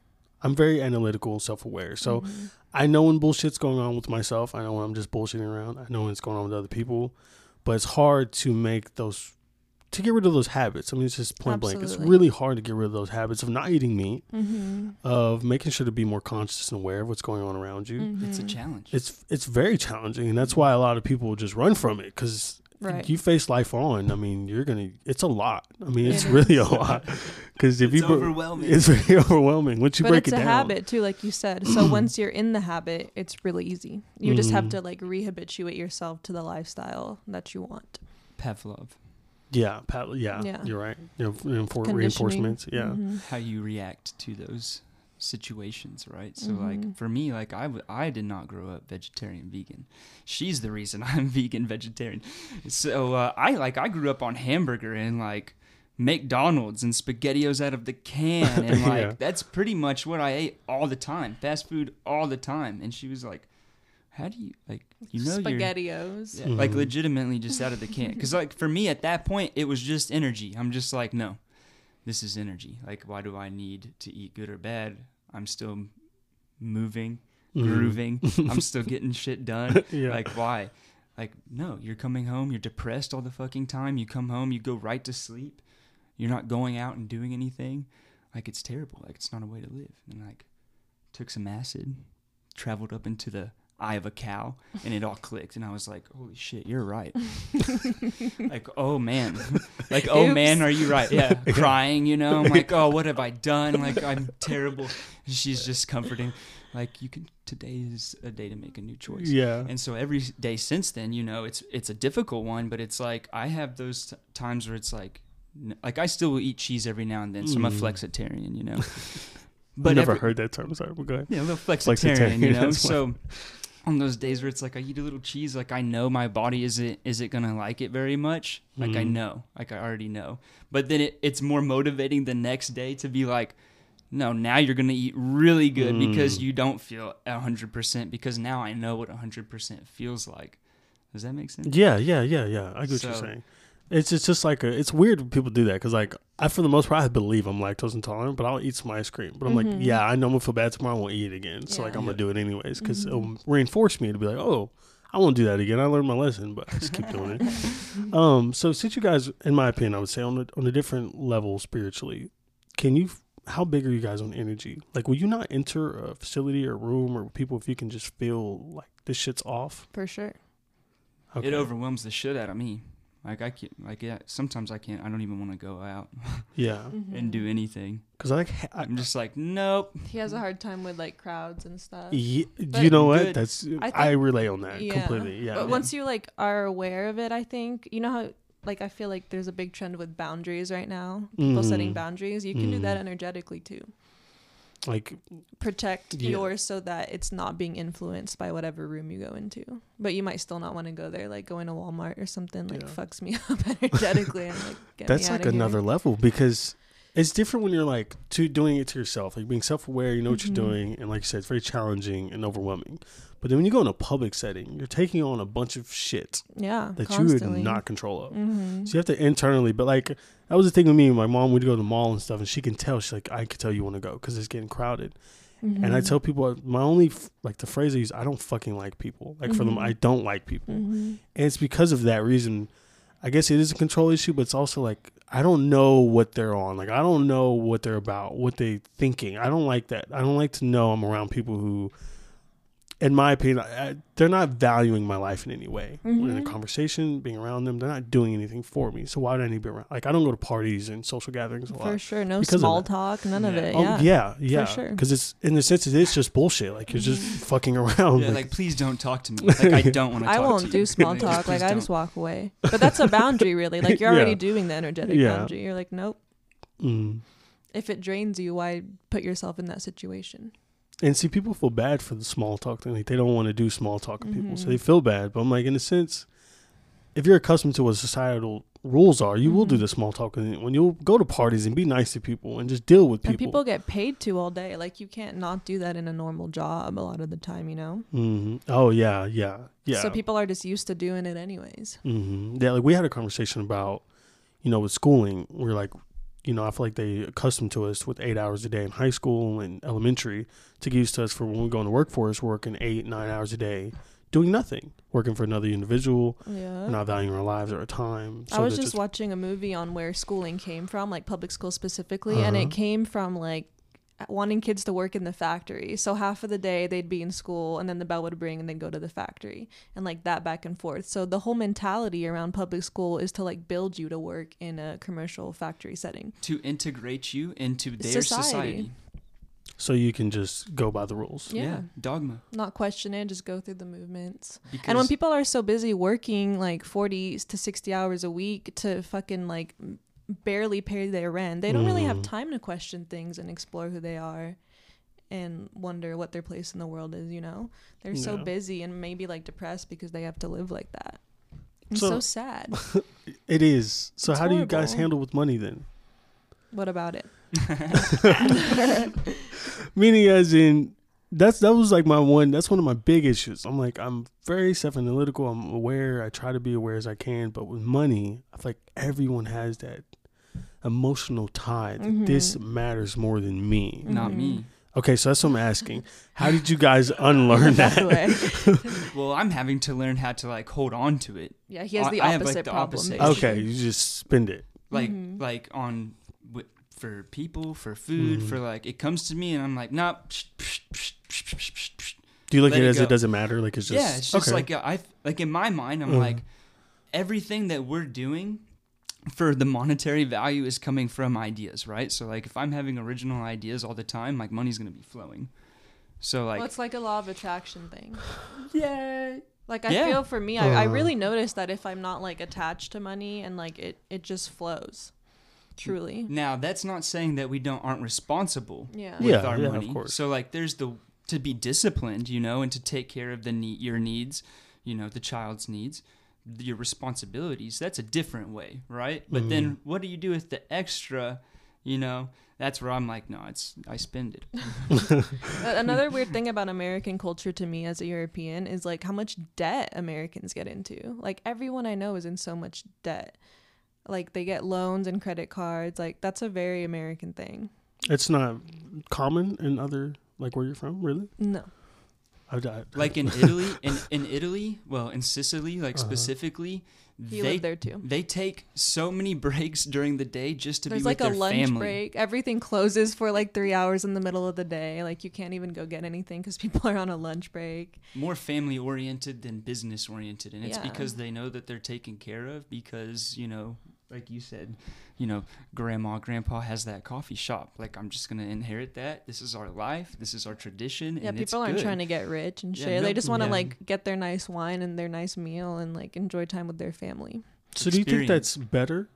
I'm very analytical and self aware. So Mhm. I know when bullshit's going on with myself. I know when I'm just bullshitting around. I know when it's going on with other people. But it's hard to make those to get rid of those habits. I mean, it's just point blank. It's really hard to get rid of those habits of not eating meat, Mhm. of making sure to be more conscious and aware of what's going on around you. It's a challenge. It's it's very challenging, and that's why a lot of people just run from it because right. you face life on. I mean, you're gonna. It's a lot. I mean, it's It really a lot because if It's you bro- overwhelming. it's [LAUGHS] very overwhelming once you but break it's it a down. habit too, like you said. So [CLEARS THROAT] once you're in the habit, it's really easy. You just have Mhm. to like rehabituate yourself to the lifestyle that you want. Pavlov. Yeah, Pat, yeah, Yeah. you're right. You know, reinfor- reinforcements. Yeah. Mhm. how you react to those situations, right? So Mhm. like for me, like I w- I did not grow up vegetarian vegan. She's the reason [LAUGHS] I'm vegan vegetarian. So uh, I like I grew up on hamburger and like McDonald's and spaghettios out of the can and [LAUGHS] like Yeah. that's pretty much what I ate all the time. Fast food all the time. And she was like, "How do you like you know you're Spaghettios. yeah, like Mhm. legitimately just out of the can. Because like for me at that point it was just energy. I'm just like no this is energy. Like why do i need to eat good or bad? I'm still moving Mhm. grooving. [LAUGHS] I'm still getting shit done. [LAUGHS] Yeah. like why? Like no you're coming home you're depressed all the fucking time. You come home you go right to sleep. You're not going out and doing anything. Like it's terrible. Like it's not a way to live. And like took some acid traveled up into the eye of a cow and it all clicked and i was like holy shit you're right [LAUGHS] like oh man [LAUGHS] like oh man are you right yeah [LAUGHS] crying you know i'm like oh what have i done like i'm terrible she's just comforting like you can today is a day to make a new choice yeah. and so every day since then, you know, it's it's a difficult one, but it's like I have those t- times where it's like, n- like I still will eat cheese every now and then, so I'm a Mm. flexitarian, you know. but I've never every- heard that term. Sorry, but go ahead. yeah, a little flexitarian, Flexitarian, you know. So on those days where it's like I eat a little cheese, like I know my body isn't isn't gonna like it very much. Like I Mhm. know, like I already know. But then it, it's more motivating the next day to be like, no, now you're gonna eat really good because Mm. you don't feel hundred percent because now I know what hundred percent feels like. Does that make sense? Yeah, yeah, yeah, yeah. I get what you're saying. It's it's just like a, it's weird when people do that because like I for the most part I believe I'm lactose intolerant, but I'll eat some ice cream. But I'm like, Mhm. yeah, I know I'm gonna feel bad tomorrow. I won't eat it again. So like I'm gonna do it anyways because Mhm. it'll reinforce me to be like, oh, I won't do that again. I learned my lesson, but I just keep doing it. [LAUGHS] Um, so since you guys, in my opinion, I would say on a, on a different level spiritually, can you? How big are you guys on energy? Like, will you not enter a facility or room or people if you can just feel like this shit's off? For sure. It overwhelms the shit out of me. Like I can't, like yeah. Sometimes I can't. I don't even want to go out [LAUGHS] Yeah, and do anything. because I like ha- I, I'm just like, nope. He has a hard time with like crowds and stuff. Ye- But you know what? good. That's I I, relay on that Yeah. completely. Yeah. But once you like are aware of it, I think you know how like I feel like there's a big trend with boundaries right now. People setting Mhm. boundaries. You can do that Mhm. energetically too. Like Protect Yeah. yours so that it's not being influenced by whatever room you go into. But you might still not want to go there. Like going to Walmart or something like Yeah. fucks me [LAUGHS] up energetically. and like that's like outta here. another level because it's different when you're like to doing it to yourself, like being self aware. You know what Mhm. you're doing, and like you said, it's very challenging and overwhelming. But then when you go in a public setting, you're taking on a bunch of shit Yeah. that constantly. you would not control of. Mm-hmm. So you have to internally, but like that was the thing with me. My mom would go to the mall and stuff, and she can tell. She's like, I can tell you want to go because it's getting crowded. And Mm-hmm. I tell people my only f- like the phrase I use, I don't fucking like people. Like for them, Mhm. I don't like people. hmm And it's because of that reason. I guess it is a control issue, but it's also like I don't know what they're on. Like I don't know what they're about, what they thinking. I don't like that. I don't like to know I'm around people who, in my opinion, I, they're not valuing my life in any way. When in a Mhm. conversation, being around them, they're not doing anything for me. So why would I need to be around? Like I don't go to parties and social gatherings a lot. For sure. No because small talk. None of Yeah. it. Oh, Yeah. yeah, yeah. sure. Because it's in the sense it is just bullshit. Like you're just [LAUGHS] fucking around. Yeah, like, like please don't talk to me. Like I [LAUGHS] don't want to. I won't to do you. small [LAUGHS] talk. Like I don't. just walk away. But that's a boundary, really. Like you're already Yeah. doing the energetic Yeah. boundary. You're like, nope. mm. If it drains you, why put yourself in that situation? And see, people feel bad for the small talk thing. Like they don't want to do small talk with people, so they feel bad. But I'm like, in a sense, if you're accustomed to what societal rules are, you will do Mhm. the small talk. And when you'll go to parties and be nice to people and just deal with people. And people get paid to all day. Like you can't not do that in a normal job a lot of the time, you know? hmm Oh yeah, yeah, yeah. So people are just used to doing it anyways. hmm Yeah, like we had a conversation about, you know, with schooling. We're like, you know, I feel like they accustomed to us with eight hours a day in high school and elementary to get used to us for when we go into workforce, working eight, nine hours a day, doing nothing, working for another individual, Yeah. not valuing our lives or our time. I was that just watching a movie on where schooling came from, like public school specifically, and Uh-huh. it came from like wanting kids to work in the factory. So half of the day they'd be in school and then the bell would ring and then go to the factory and like that back and forth. So the whole mentality around public school is to like build you to work in a commercial factory setting. to integrate you into their Society. society. so you can just go by the rules. Yeah. dogma. Not question it, just go through the movements. Because And when people are so busy working like 40 to 60 hours a week to fucking like m- barely pay their rent, they don't really have Mm. time to question things and explore who they are and wonder what their place in the world is, you know? They're so busy and maybe like depressed because they have to live like that. It's So- so, sad. [LAUGHS] It is. So It's how do you guys handle with money then? what about it? [LAUGHS] [LAUGHS] Meaning as in that's that was like my one that's one of my big issues. I'm like I'm very self analytical, I'm aware, I try to be aware as I can, but with money, I feel like everyone has that emotional tie that this Mhm. matters more than me. not Mhm. me. Okay, so that's what I'm asking. How did you guys [LAUGHS] unlearn that? [LAUGHS] Well, I'm having to learn how to like hold on to it. yeah, he has I- the I have, opposite like, the problem. opposite Okay, you just spend it. Like Mhm. like on wi- for people, for food, Mhm. for like it comes to me and I'm like, nah. Psh, psh, psh, psh, psh, psh, psh. Do you look at it it as it doesn't matter? Like it's just yeah, it's just okay. like uh, I like in my mind, I'm Mhm. like everything that we're doing for the monetary value is coming from ideas, right? So like if I'm having original ideas all the time, like money's gonna be flowing. So like well, it's like a law of attraction thing. [LAUGHS] yeah, Like I Yeah. feel for me, I, I Uh. really notice that if I'm not like attached to money and like it, it just flows. Truly. Now that's not saying that we don't aren't responsible Yeah. with Yeah, our yeah, of money. course. So like there's the to be disciplined, you know, and to take care of the need your needs, you know, the child's needs, your responsibilities. That's a different way, right? But Mm-hmm. then what do you do with the extra, you know? That's where I'm like, no, it's I spend it. [LAUGHS] Another weird thing about American culture to me as a European is like how much debt Americans get into. Like everyone I know is in so much debt. Like they get loans and credit cards. Like that's a very American thing. it's not common in other like where you're from, really? No. I've died. Like in [LAUGHS] Italy, in in Italy, well, in Sicily, like Uh-huh. specifically, He they lived there too. they take so many [LAUGHS] breaks during the day just to There's be with like a their lunch family. break. Everything closes for like three hours in the middle of the day. Like you can't even go get anything because [LAUGHS] people are on a lunch break. more family oriented than business oriented and it's Yeah. because they know that they're taken care of because you know like you said you know grandma grandpa has that coffee shop like i'm just gonna inherit that this is our life this is our tradition Yeah, and it's people aren't good. trying to get rich and Yeah, shit. no- they just want to yeah. like get their nice wine and their nice meal and like enjoy time with their family. So do you think that's better?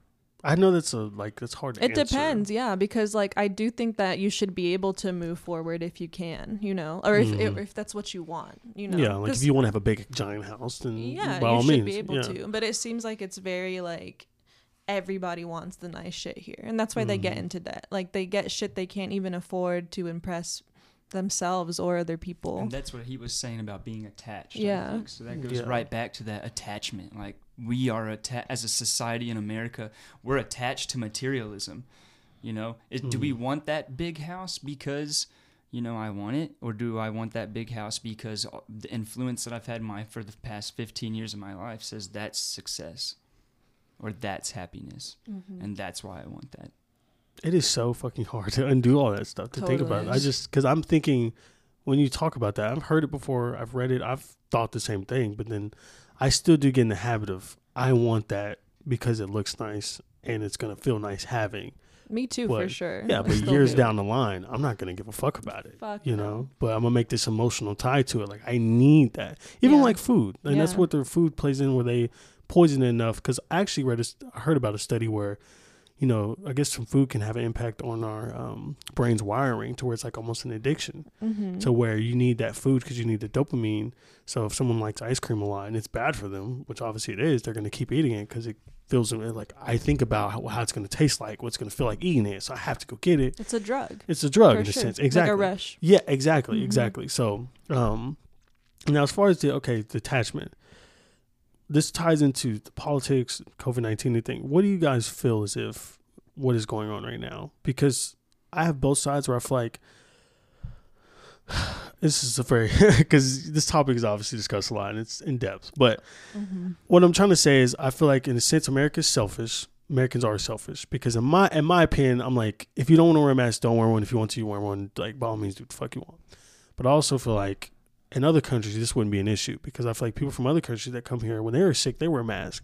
I know that's a like that's hard to It answer. depends, yeah, because like I do think that you should be able to move forward if you can, you know, or if Mhm. if, if that's what you want, you know. yeah, like if you want to have a big giant house, then yeah, by you all should means, be able yeah. to. But it seems like it's very like everybody wants the nice shit here, and that's why they get Mhm. into debt. Like they get shit they can't even afford to impress themselves or other people. and that's what he was saying about being attached Yeah. so that goes Yeah. right back to that attachment like we are atta- as a society in america we're attached to materialism you know Is, do we Mhm. want that big house because you know i want it or do i want that big house because the influence that i've had in my for the past 15 years of my life says that's success or that's happiness Mhm. and that's why i want that It is so fucking hard to undo all that stuff to think about. It. I just because I'm thinking when you talk about that, I've heard it before, I've read it, I've thought the same thing, but then I still do get in the habit of I want that because it looks nice and it's gonna feel nice having. Me too, for sure. Yeah, but [LAUGHS] years do. down the line, I'm not gonna give a fuck about it. Fuck you no. know, but I'm gonna make this emotional tie to it. Like I need that, even Yeah. like food, and that's what their food plays in where they poison enough. Because I actually read, a, I heard about a study where, you know, I guess some food can have an impact on our um, brain's wiring to where it's like almost an addiction. Mhm. To where you need that food because you need the dopamine. So if someone likes ice cream a lot and it's bad for them, which obviously it is, they're gonna keep eating it because it feels them like I think about how, how it's gonna taste like, what's gonna feel like eating it, so I have to go get it. It's a drug. It's a drug for in a sure. sense, Like exactly. a rush. Yeah, exactly, Mhm. exactly. So, um, now as far as the okay, the attachment, this ties into the politics, COVID nineteen thing. What do you guys feel as if what is going on right now because I have both sides where I feel like [SIGHS] this is a very [LAUGHS] because this topic is obviously discussed a lot and it's in depth. But Mm-hmm. what I'm trying to say is, I feel like in a sense, America's selfish. Americans are selfish because in my in my opinion, I'm like, if you don't want to wear a mask, don't wear one. If you want to, you wear one. Like by all means, do the fuck you want. But I also feel like in other countries, this wouldn't be an issue because I feel like people from other countries that come here when they are sick, they wear a mask,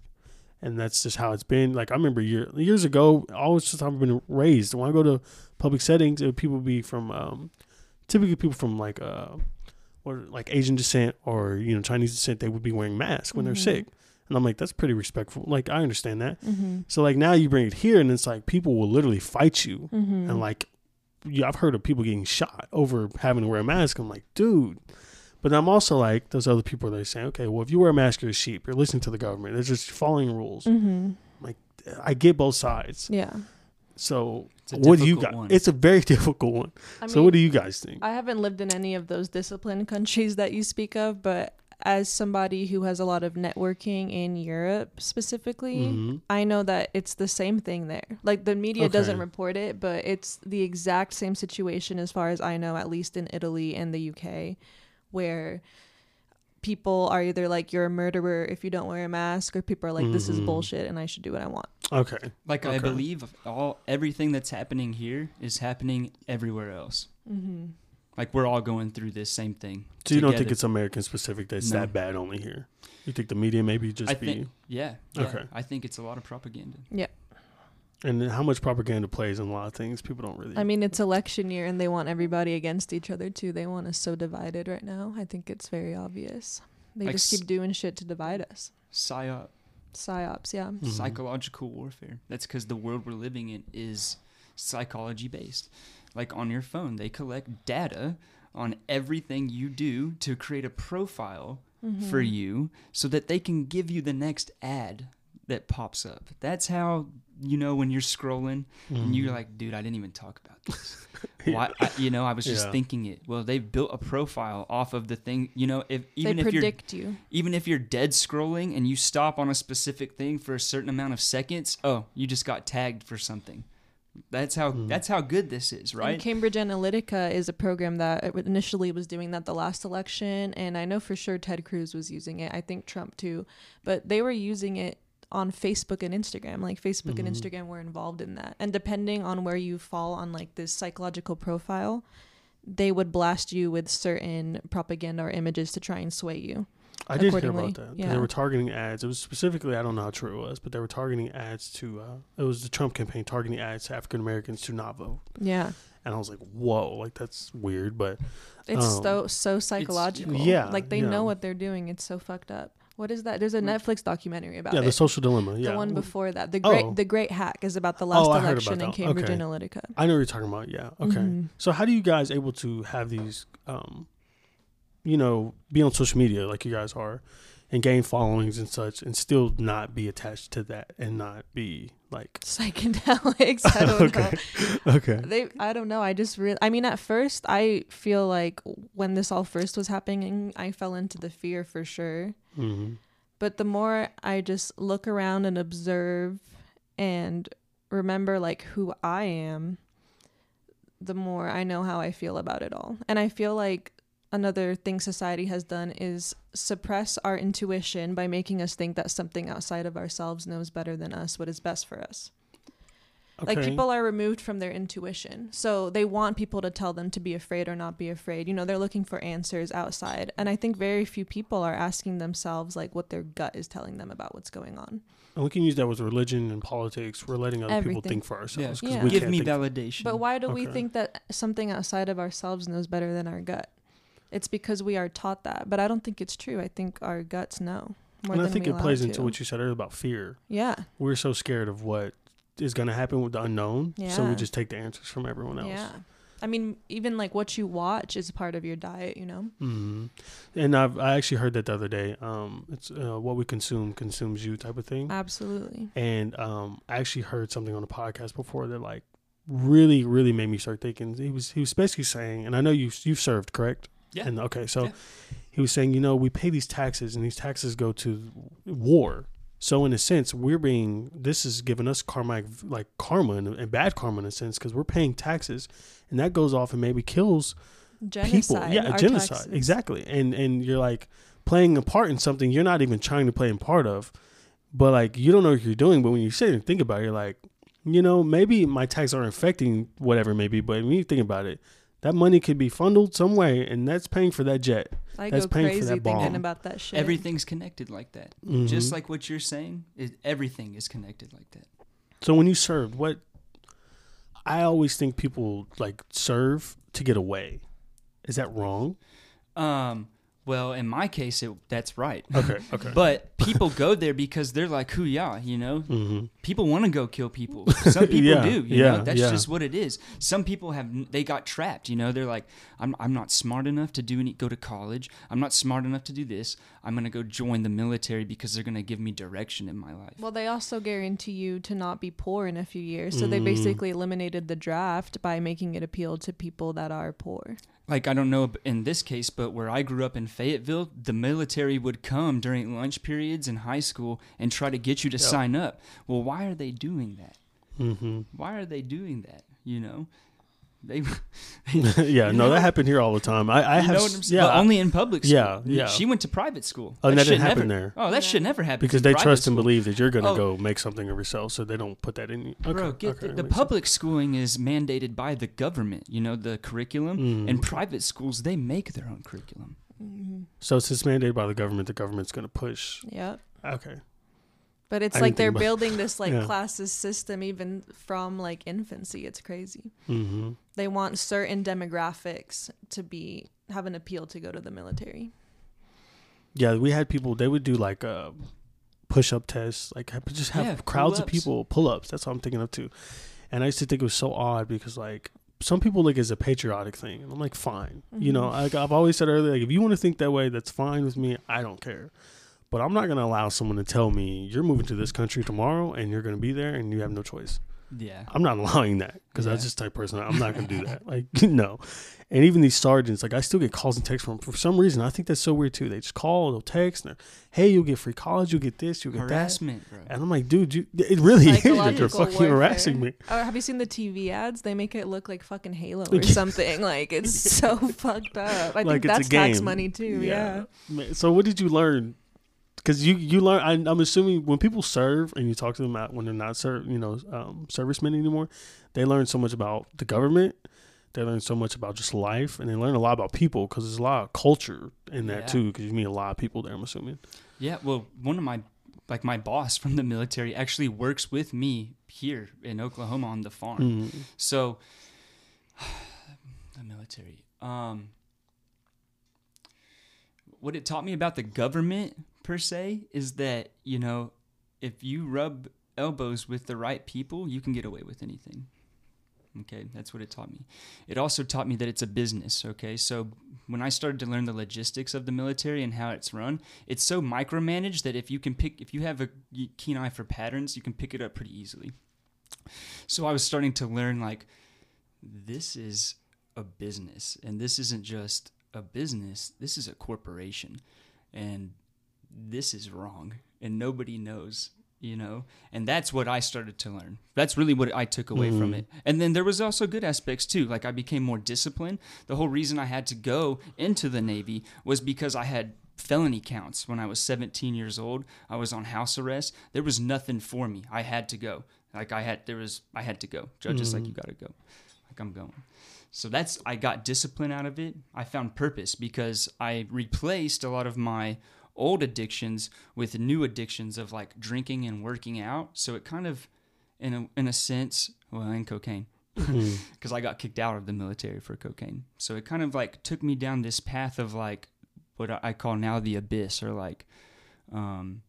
and that's just how it's been. Like I remember year, years ago, always just how I've been raised. When I go to public settings, it would people be from um, typically people from like uh, or like Asian descent or you know Chinese descent. They would be wearing masks when they're Mhm. sick, and I'm like, that's pretty respectful. Like I understand that. Mm-hmm. So like now you bring it here, and it's like people will literally fight you, Mm-hmm. and like, yeah, I've heard of people getting shot over having to wear a mask. I'm like, dude. But I'm also like those other people that are saying, okay, well, if you wear a mask, you're a sheep. You're listening to the government. They're just following rules. Mm-hmm. I get both sides. Yeah. So what do you difficult got? one. It's a very [LAUGHS] difficult one. I so what do you guys think? I haven't lived in any of those disciplined [LAUGHS] countries that you speak of, but as somebody who has a lot of networking in Europe specifically, Mhm. I know that it's the same thing there. Like the media doesn't report it, but it's the exact same situation as far as I know, at least in Italy and the UK, where people are either like you're a murderer if you don't wear a mask or people are like this is Mhm. bullshit and I should do what I want. Okay. Like I believe all everything that's happening here is happening everywhere else. Mm-hmm. Like we're all going through this same thing. So you don't think it's American specific that's No. that bad only here? You think the media maybe just I be think yeah, yeah. Okay. I think it's a lot of propaganda. And how much propaganda plays in a lot of things people don't really I mean, it's election year and they want everybody against each other too. They want us so divided right now. I think it's very obvious. They Like just s- keep doing shit to divide us. Psyop, Psyops, yeah. Mhm. psychological warfare. That's because the world we're living in is psychology based. Like on your phone, they collect data on everything you do to create a profile Mm-hmm. for you so that they can give you the next ad that pops up. That's how you know when you're scrolling and you're Mhm. like, dude, I didn't even talk about this. Yeah. [LAUGHS] Why? I, you know, I was just Yeah. thinking it. Well, they've built a profile off of the thing. You know, if They even if you're predict you. even if you're dead scrolling and you stop on a specific thing for a certain amount of seconds, oh, you just got tagged for something. That's how Mhm. that's how good this is, And right? Cambridge Analytica is a program that initially was doing that the last election, and I know for sure Ted Cruz was using it. I think Trump too, but they were using it on Facebook and Instagram. Like Facebook and Mhm. Instagram were involved in that, and depending on where you fall on like this psychological profile, they would blast you with certain propaganda or images to try and sway you. I did hear about that. Yeah. They were targeting ads. It was specifically I don't know how true it was, but they were targeting ads to. Uh, it was the Trump campaign targeting ads to African Americans to not vote, Yeah, and I was like, whoa, like that's weird. But it's Um, so so psychological. Yeah, like they yeah. know what they're doing. It's so fucked up. What is that? There's a Netflix documentary about it. yeah, it. the social dilemma. Yeah, The one before that, the great Oh. the Great Hack is about the last Oh, election in. Cambridge Okay. Analytica. I know what you're talking about. Yeah. Okay. Mhm. So how do you guys able to have these, um, you know, be on social media like you guys are, and gain followings and such, and still not be attached to that and not be like [LAUGHS] Psychedelics. I don't okay, okay. They, I don't know. I just really. I mean, at first, I feel like when this all first was happening, I fell into the fear for sure. hmm But the more I just look around and observe and remember like who I am, the more I know how I feel about it all. And I feel like another thing society has done is suppress our intuition by making us think that something outside of ourselves knows better than us what is best for us. Like people are removed from their intuition. So they want people to tell them to be afraid or not be afraid. You know, they're looking for answers outside. And I think very few people are asking themselves like what their gut is telling them about what's going on. And we can use that with religion and politics. We're letting other people think for ourselves. Yeah. we Give can't me think- validation. But why do we think that something outside of ourselves knows better than our gut? It's because we are taught that. But I don't think it's true. I think our guts know. More And I think it plays to. into what you said earlier about fear. Yeah. We're so scared of what is going to happen with the unknown, so we just take the answers from everyone else. Yeah. I mean, even like what you watch is part of your diet, you know? hmm And I've I actually heard that the other day. Um, it's uh, what we consume consumes you type of thing. Absolutely. And um, I actually heard something on a podcast before that like really really made me start thinking. He was he was basically saying, and I know you you've served correct. Yeah. And okay, so Yeah. he was saying, you know, we pay these taxes, and these taxes go to war. So in a sense, we're being this is giving us karmic like karma and, and bad karma in a sense because we're paying taxes, and that goes off and maybe kills Genocide. people. Yeah, our genocide. taxes. Exactly. And and you're like playing a part in something you're not even trying to play a part of, but like you don't know what you're doing. But when you sit and think about it, you're like, you know, maybe my taxes aren't affecting whatever maybe, but when you think about it, that money could be funneled some way, and that's paying for that jet. I That's go paying for crazy that thinking about that shit. Everything's connected like that. Just Mhm. like what you're saying, it, everything is connected like that. So when you serve, what I always think people like serve to get away. Is that wrong? Um, well, in my case, it, that's right. Okay. [LAUGHS] Okay. But people go there because they're like, "Who ya?" You know, hmm people want to go kill people. [LAUGHS] Some people Yeah, do. You yeah, know, that's yeah. just what it is. Some people have they got trapped. You know, they're like, "I'm I'm not smart enough to do any go to college. I'm not smart enough to do this. I'm gonna go join the military because they're gonna give me direction in my life." Well, they also guarantee you to not be poor in a few years. So they Mm. basically eliminated the draft by making it appeal to people that are poor. like I don't know in this case, but where I grew up in Fayetteville, the military would come during lunch periods in high school and try to get you to Yep. sign up. Well, why are they doing that? hmm Why are they doing that? You know, they. [LAUGHS] [LAUGHS] yeah. No, know? that happened here all the time. I, I you have. know what I'm yeah. But only in public school. Yeah, yeah. She went to private school. Oh, and that should didn't happen never, there. Oh, that Yeah. should never happen because they private trust and believe that you're going to Oh. go make something of yourself, so they don't put that in you. Okay, Bro, get okay, the, the makes sense. public schooling is mandated by the government. You know the curriculum, Mm. and private schools they make their own curriculum. Mm-hmm. So since it's mandated by the government, the government's going to push. Yep. Okay. But it's I like they're building this like Yeah. classes system even from like infancy. It's crazy. hmm They want certain demographics to be have an appeal to go to the military. Yeah, we had people. They would do like uh, push-up tests, like just have Yeah, crowds of pull-ups. people pull-ups. That's what I'm thinking of too. And I used to think it was so odd because like some people like it's a patriotic thing, and I'm like, fine, you know. Mhm. Like I've always said earlier, like if you want to think that way, that's fine with me. I don't care. But I'm not gonna allow someone to tell me you're moving to this country tomorrow and you're gonna be there and you have no choice. Yeah. I'm not allowing that because Yeah. that's just type of person. I'm not gonna do that. Like [LAUGHS] no. And even these sergeants, like I still get calls and texts from 'em. for some reason. I think that's so weird too. They just call, they'll text, and they're, hey, you'll get free college, you'll get this, you'll get that. Harassment, bro. And I'm like, dude, you, it really is. that You're fucking warfare. harassing me. Oh, have you seen the TV ads? They make it look like fucking Halo or [LAUGHS] something. Like it's so [LAUGHS] fucked up. I Like think it's a that's tax money too. Yeah. Man, So what did you learn? Because you you learn. I, I'm assuming when people serve and you talk to them out when they're not serve, you know, um, servicemen anymore, they learn so much about the government. They learn so much about just life, and they learn a lot about people because there's a lot of culture in that Yeah. too. Because you meet a lot of people there. I'm assuming. Yeah, well, one of my like my boss from the military actually works with me here in Oklahoma on the farm. Mm. So [SIGHS] the military. Um what it taught me about the government per se is that, you know, if you rub elbows with the right people, you can get away with anything. Okay, that's what it taught me. It also taught me that it's a business, okay? So when I started to learn the logistics of the military and how it's run, it's so micromanaged that if you can pick if you have a keen eye for patterns, you can pick it up pretty easily. So I was starting to learn like this is a business and this isn't just a business, this is a corporation. And this is wrong and nobody knows you know? And that's what i started to learn. That's really what i took away from Mhm. it. And then there was also good aspects too like i became more disciplined. The whole reason i had to go into the navy was because i had felony counts. When i was 17 years old i was on house arrest. There was nothing for me. I had to go. Like i had there was i had to go. Judges like Mhm. you gotta go. Like i'm going. So that's i got discipline out of it. I found purpose because i replaced a lot of my old addictions with new addictions of like drinking and working out so it kind of in a in a sense well and cocaine [LAUGHS] Mm. because I got kicked out of the military for cocaine. So it kind of like took me down this path of like what I call now the abyss or like um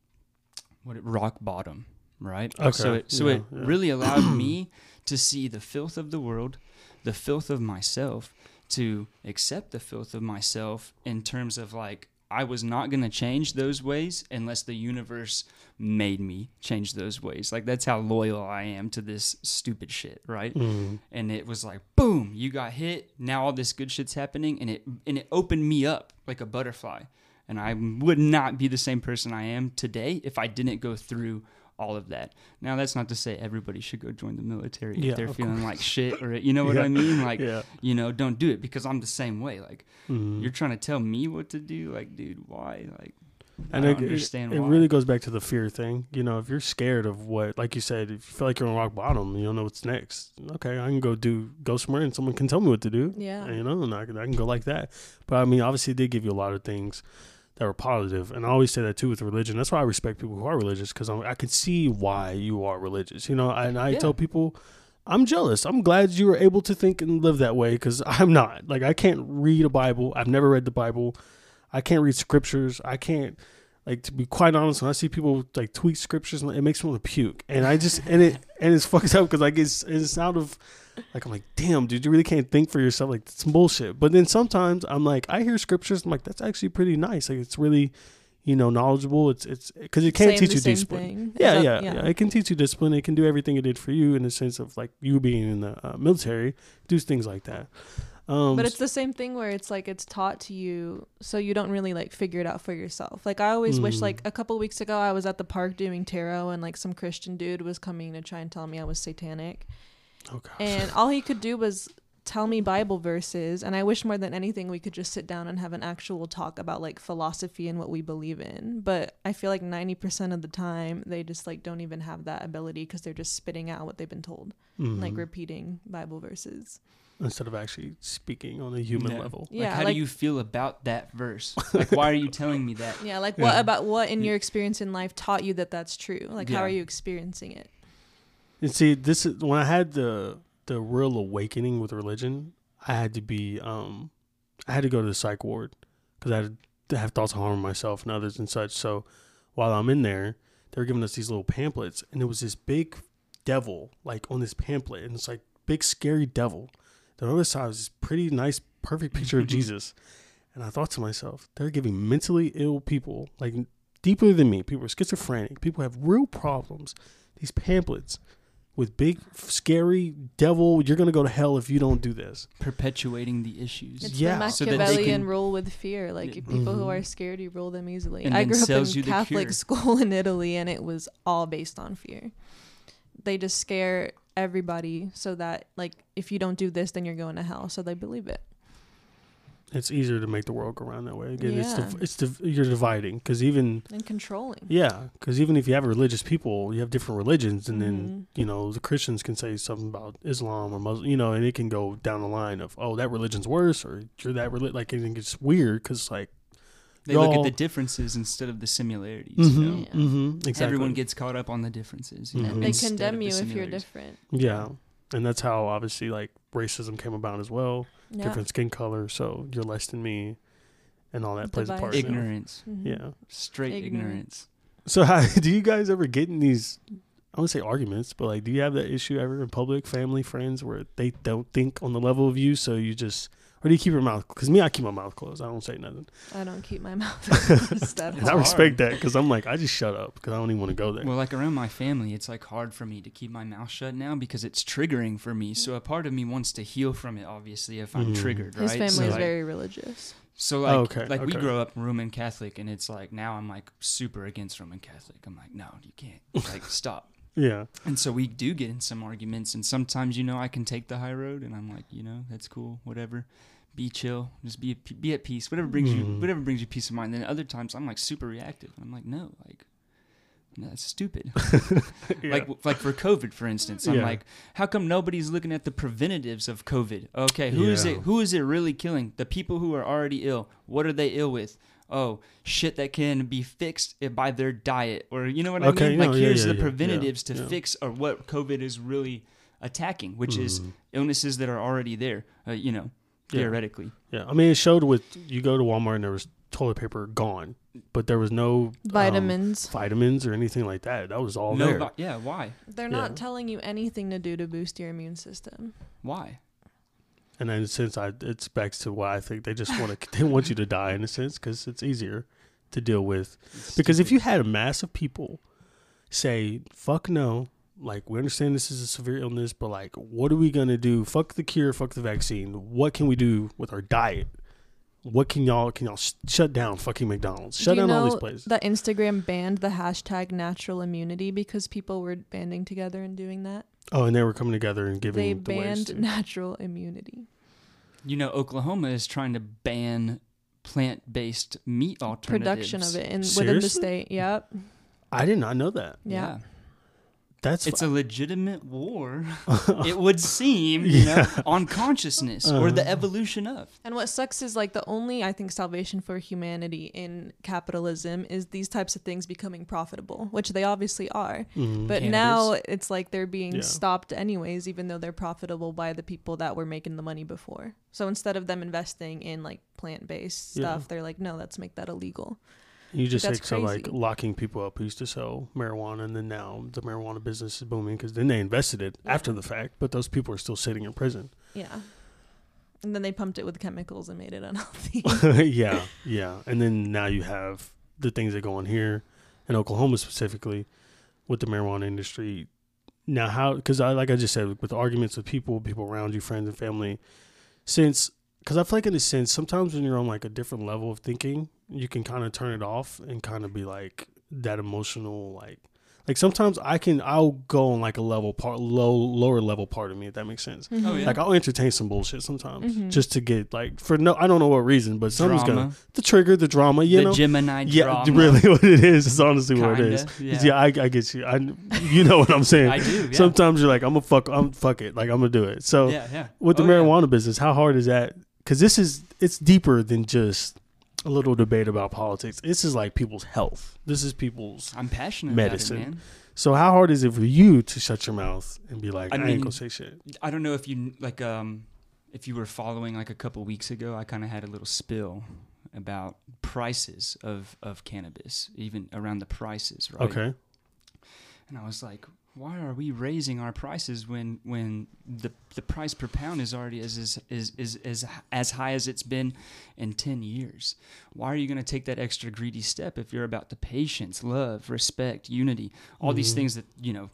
what it, rock bottom, right? Okay, So it so yeah, it yeah. really allowed [CLEARS THROAT] me to see the filth of the world, the filth of myself, to accept the filth of myself in terms of like I was not going to change those ways unless the universe made me change those ways. Like that's how loyal I am to this stupid shit, right? Mm. and it was like boom you got hit now all this good shit's happening and it and it opened me up like a butterfly and I would not be the same person I am today if I didn't go through all of that. Now that's not to say everybody should go join the military Yeah, if they're of feeling like shit or you know what Yeah. I mean [LAUGHS] like yeah. you know don't do it because I'm the same way like Mhm. you're trying to tell me what to do like dude why like I And don't it, understand it, it really goes back to the fear thing. You know, if you're scared of what, like you said, if you feel like you're on rock bottom, you don't know what's next. Okay, I can go do go somewhere and someone can tell me what to do. Yeah. And, you know, and I can, I can go like that. But I mean, obviously, it did give you a lot of things that were positive, and I always say that too with religion. That's why I respect people who are religious because I can see why you are religious. You know, and I Yeah. tell people. I'm jealous. I'm glad you were able to think and live that way because I'm not. Like, I can't read a Bible. I've never read the Bible. I can't read scriptures. I can't like to be quite honest. When I see people like tweet scriptures, it makes me want to puke. And I just and it and it's fucked up because like it's it's out of like I'm like damn dude, you really can't think for yourself. Like it's bullshit. But then sometimes I'm like I hear scriptures. I'm like that's actually pretty nice. Like it's really you know knowledgeable. It's it's because it can Saying teach you discipline. Yeah, yeah, that- yeah, It can teach you discipline. It can do everything it did for you in the sense of like you being in the uh, military, do things like that. Um, But it's the same thing where it's like it's taught to you, so you don't really like figure it out for yourself. Like I always wish, Mm. like a couple weeks ago, I was at the park doing tarot, and like some Christian dude was coming to try and tell me I was satanic, oh gosh. and all he could do was tell me Bible verses. And I wish more than anything we could just sit down and have an actual talk about like philosophy and what we believe in. But I feel like ninety percent of the time they just like don't even have that ability because they're just spitting out what they've been told, like Mhm. repeating Bible verses. instead of actually speaking on a human Yeah. level. like Yeah, how like- do you feel about that verse [LAUGHS] like why are you telling me that Yeah, like what about what in Yeah. your experience in life taught you that that's true? Like how are you experiencing it? And see, this is when I had the the real awakening with religion. I had to be, um, I had to go to the psych ward because I had to have thoughts of harming myself and others and such. So while I'm in there, they were giving us these little pamphlets, and there was this big devil like on this pamphlet, and it's like big scary devil. The other side was this pretty nice, perfect picture of [LAUGHS] Jesus, and I thought to myself, they're giving mentally ill people like deeper than me. People are schizophrenic. People have real problems. These pamphlets with big scary devil you're gonna go to hell if you don't do this perpetuating the issues It's Yeah. the So that they Machiavellian can- rule with fear. Like Yeah. people who Mhm. are scared, you rule them easily. And I then grew up in you Catholic school in Italy, and it was all based on fear. They just scare everybody so that like if you don't do this, then you're going to hell. So they believe it. It's easier to make the world go around that way again it's Yeah. the it's the you're dividing because even And controlling. yeah because even if you have religious people you have different religions and then Mhm. you know the christians can say something about islam or muslim you know and it can go down the line of oh that religion's worse or you're that religion like it gets weird because like they look y'all- at the differences instead of the similarities mhm, you know? Yeah. mhm, exactly everyone gets caught up on the differences you know, they condemn the you if you're different. yeah and that's how obviously like racism came about as well Yeah. different skin color so you're less than me and all that plays a part Divides. in it. ignorance Mhm. yeah straight Ignorant. ignorance So how [LAUGHS] do you guys ever get in these? I wouldn't say arguments, but like, do you have that issue ever in public, family, friends, where they don't think on the level of you, so you just, or do you keep your mouth? Because me, I keep my mouth closed. I don't say nothing, I don't keep my [LAUGHS] mouth [LAUGHS] closed at and I all. respect that because I'm like, I just shut up because I don't even want to go there. Well, like around my family, it's like hard for me to keep my mouth shut now because it's triggering for me. So a part of me wants to heal from it, obviously, if I'm Mhm. triggered, right? His family so is like, very religious. So like, Oh, okay, like we grow up Roman Catholic, and it's like now I'm like super against Roman Catholic. I'm like, no, you can't. Like, stop. Yeah, And so we do get in some arguments, and sometimes you know I can take the high road, and I'm like, you know, that's cool, whatever. Be chill, just be at, be at peace. Whatever brings you, Mhm. whatever brings you peace of mind. Then other times I'm like super reactive, and I'm like, no, like, no, that's stupid. [LAUGHS] [LAUGHS] yeah. Like like for COVID, for instance, I'm Yeah. like, how come nobody's looking at the preventatives of COVID? Okay, who is Yeah. it? Who is it really killing? The people who are already ill. What are they ill with? Oh, shit that can be fixed by their diet, or you know what I mean? no, Like yeah, here's yeah, the preventatives yeah, to yeah. fix or what COVID is really attacking, which is Mhm. illnesses that are already there. Uh, you know, theoretically. yeah. I mean, it showed with you go to Walmart and there was toilet paper gone, but there was no um, Vitamins. vitamins or anything like that. That was all no, there. vi- yeah. Why? They're Yeah. not telling you anything to do to boost your immune system. Why? And then since I, it's back to why I think they just want to, [LAUGHS] they want you to die in a sense because it's easier to deal with. It's Because if you had a mass of people say, fuck no, like we understand this is a severe illness, but like, what are we going to do? Fuck the cure, fuck the vaccine. What can we do with our diet? What can y'all can y'all sh- shut down fucking McDonald's? Do Shut you down all these places. That Instagram banned the hashtag natural immunity because people were banding together and doing that. Oh, and they were coming together and giving They the ways banned to- natural immunity. You know, Oklahoma is trying to ban plant-based meat alternatives. Production of it in within the state. Yep. I did not know that. Yeah. That's It's a legitimate war, [LAUGHS] it would seem, you know, on consciousness or the Uh-huh. evolution of. And what sucks is like the only I think salvation for humanity in capitalism is these types of things becoming profitable, which they obviously are. Mhm. But Cannabis. now it's like they're being Yeah. stopped anyways, even though they're profitable by the people that were making the money before. So instead of them investing in like plant based Yeah. stuff, they're like, no, let's make that illegal. You just That's think so like locking people up who used to sell marijuana, and then now the marijuana business is booming because then they invested it after the fact, but those people are still sitting in prison. Yeah. And then they pumped it with chemicals and made it [LAUGHS] unhealthy. [LAUGHS] yeah, yeah, and then now you have the things that go on here in Oklahoma specifically with the marijuana industry. Now, how? Because I like I just said with arguments with people, people around you, friends and family, since because I feel like in a sense sometimes when you're on like a different level of thinking, you can kind of turn it off and kind of be like that emotional like. Like sometimes I can I'll go on like a level part low lower level part of me if that makes sense. Oh, yeah. Like I'll entertain some bullshit sometimes Mhm. just to get like for no I don't know what reason, but something's gonna the trigger, the drama, you the know. Gemini yeah, drama. [LAUGHS] really, what it is is honestly what it is. Kinda, Yeah, I, I get you. I, you know what I'm [LAUGHS] saying. I do. Yeah. Sometimes you're like, I'm gonna fuck, I'm fuck it, like I'm gonna do it. So yeah, yeah. with the Oh, yeah. marijuana business, how hard is that? Because this is it's deeper than just a little debate about politics. This is like people's health. This is people's. I'm passionate medicine. about it, man. So how hard is it for you to shut your mouth and be like, I, I ain't gonna say shit? I don't know if you like um if you were following like a couple weeks ago, I kind of had a little spill about prices of of cannabis, even around the prices, right? Okay. And I was like, why are we raising our prices when when the the price per pound is already as is is is, is as high as it's been in 10 years? Why are you going to take that extra greedy step if you're about the patience, love, respect, unity, all these Mhm. things that, you know,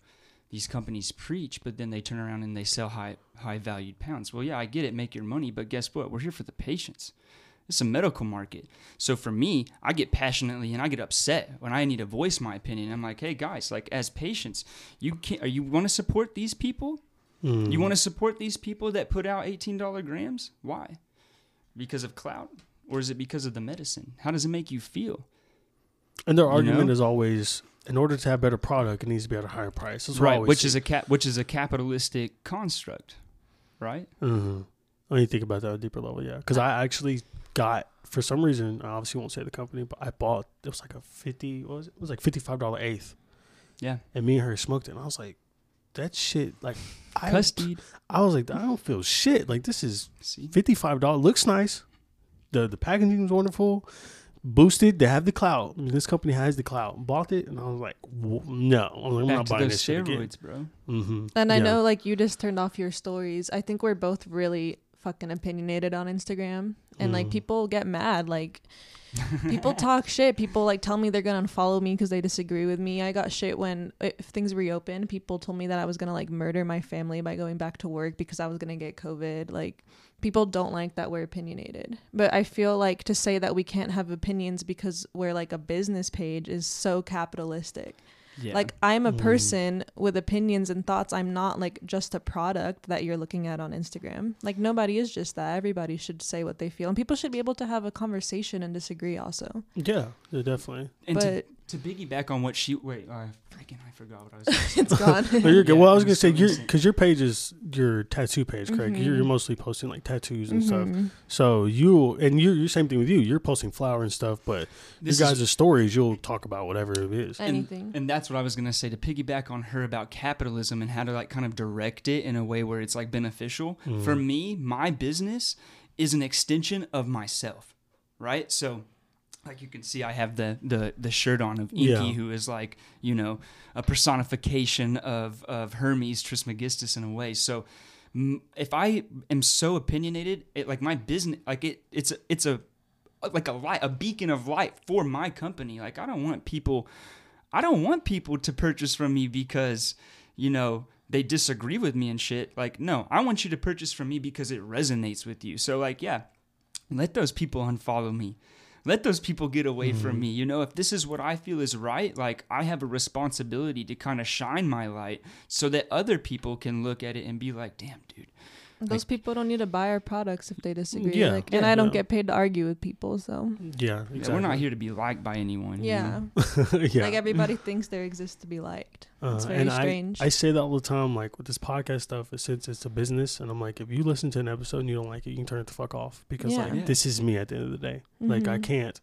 these companies preach, but then they turn around and they sell high high valued pounds. Well, yeah, I get it, make your money, but guess what? We're here for the patients. It's a medical market. So for me, I get passionately and I get upset when I need to voice my opinion. I'm like, hey guys, like as patients, you can not you want to support these people? Mm. You want to support these people that put out $18 grams? Why? Because of clout? Or is it because of the medicine? How does it make you feel? And their you argument know? is always, in order to have better product, it needs to be at a higher price. Right, which see. is a cap which is a capitalistic construct, right? Mm-hmm. When you think about that at a deeper level, yeah. Because I actually got, for some reason, I obviously won't say the company, but I bought, it was like a 50, what was it? It was like $55 eighth. Yeah. And me and her smoked it. And I was like, that shit, like, I, Custody. I was like, I don't feel shit. Like, this is $55. Looks nice. The the packaging was wonderful. Boosted. They have the clout. I mean, this company has the clout. Bought it. And I was like, no. I'm, Back not to buying those this shit again. bro. Mm-hmm. And I know like you just turned off your stories. I think we're both really fucking opinionated on Instagram. And like people get mad. Like [LAUGHS] people talk shit. People like tell me they're gonna unfollow me because they disagree with me. I got shit when if things reopened. People told me that I was gonna like murder my family by going back to work because I was gonna get COVID. Like people don't like that we're opinionated. But I feel like to say that we can't have opinions because we're like a business page is so capitalistic. Yeah. Like I'm a Mm. person with opinions and thoughts. I'm not like just a product that you're looking at on Instagram. Like nobody is just that. Everybody should say what they feel, and people should be able to have a conversation and disagree also. Yeah, yeah, definitely. and but to piggyback on what she wait, uh, freaking I forgot what I was [LAUGHS] gonna say. it's gone. No, you're good. Yeah, well, I was [LAUGHS] gonna say so you're because your page is your tattoo page, correct? You're, you're Mhm. mostly posting like tattoos and stuff. Mhm. So you and you, you same thing with you. You're posting flower and stuff, but This your is- guys' stories, you'll talk about whatever it is. and, Anything. and that's what I was gonna say to piggyback on her about capitalism and how to like kind of direct it in a way where it's like beneficial. Mm. For me, my business is an extension of myself, right? So, like you can see, I have the the the shirt on of Inky, Yeah. who is like you know a personification of of Hermes Trismegistus in a way. So. m- If I am so opinionated, it like my business, like it, it's a, it's a like a light, a beacon of light for my company. Like I don't want people, I don't want people to purchase from me because, you know, they disagree with me and shit. Like no, I want you to purchase from me because it resonates with you. So like yeah, let those people unfollow me. Let those people get away Mhm. from me. You know, if this is what I feel is right, like I have a responsibility to kind of shine my light so that other people can look at it and be like, damn, dude. Those people don't need to buy our products if they disagree. Yeah. like, and Yeah. I don't Yeah. get paid to argue with people, so Yeah, Yeah, we're not here to be liked by anyone. you yeah. know? [LAUGHS] yeah. Like everybody thinks there exists to be liked. It's Uh, very and strange. I, I say that all the time, like with this podcast stuff, since it's a business, and I'm like, if you listen to an episode and you don't like it, you can turn it the fuck off because Yeah. like Yeah. this is me at the end of the day. Like I Mhm. can't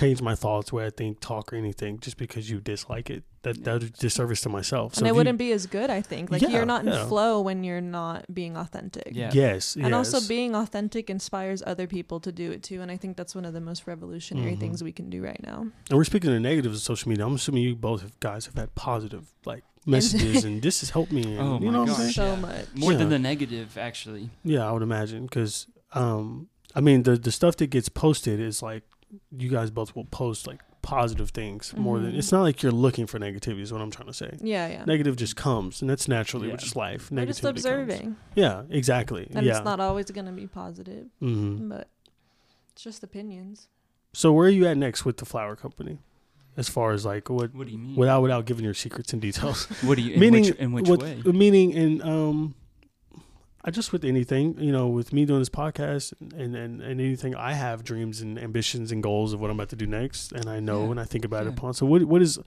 change my thoughts, where I think, talk, or anything just because you dislike it. That Yeah. that would disservice to myself. and it you- wouldn't be as good, I think. Like Yeah, you're not in yeah. flow when you're not being authentic. Yeah. Yes, And also being authentic inspires other people to do it too. And I think that's one of the most revolutionary Mhm. things we can do right now. And we're speaking of negatives of social media. I'm assuming you both have, guys have had positive like [LAUGHS] messages, and this has helped me. And, Oh you my know what I'm saying? So much. More Yeah. than the negative, actually. Yeah, I would imagine because um, I mean the the stuff that gets posted is like you guys both will post like positive things more than it's not like you're looking for negativity is what I'm trying to say. Yeah, yeah. Negative just comes, and that's naturally Yeah. which is life. We're just Negativity comes. observing. Yeah, exactly. And yeah. it's not always going to be positive, hmm but it's just opinions. So where are you at next with the flower company? As far as like what What do you mean? without without giving your secrets and details. what do you? In [LAUGHS] meaning which, in which with- way? Meaning in um, I just with anything you know with me doing this podcast and and, and anything I have dreams and ambitions and goals of what I'm about to do next, and I know Yeah. and I think about it upon. So what what is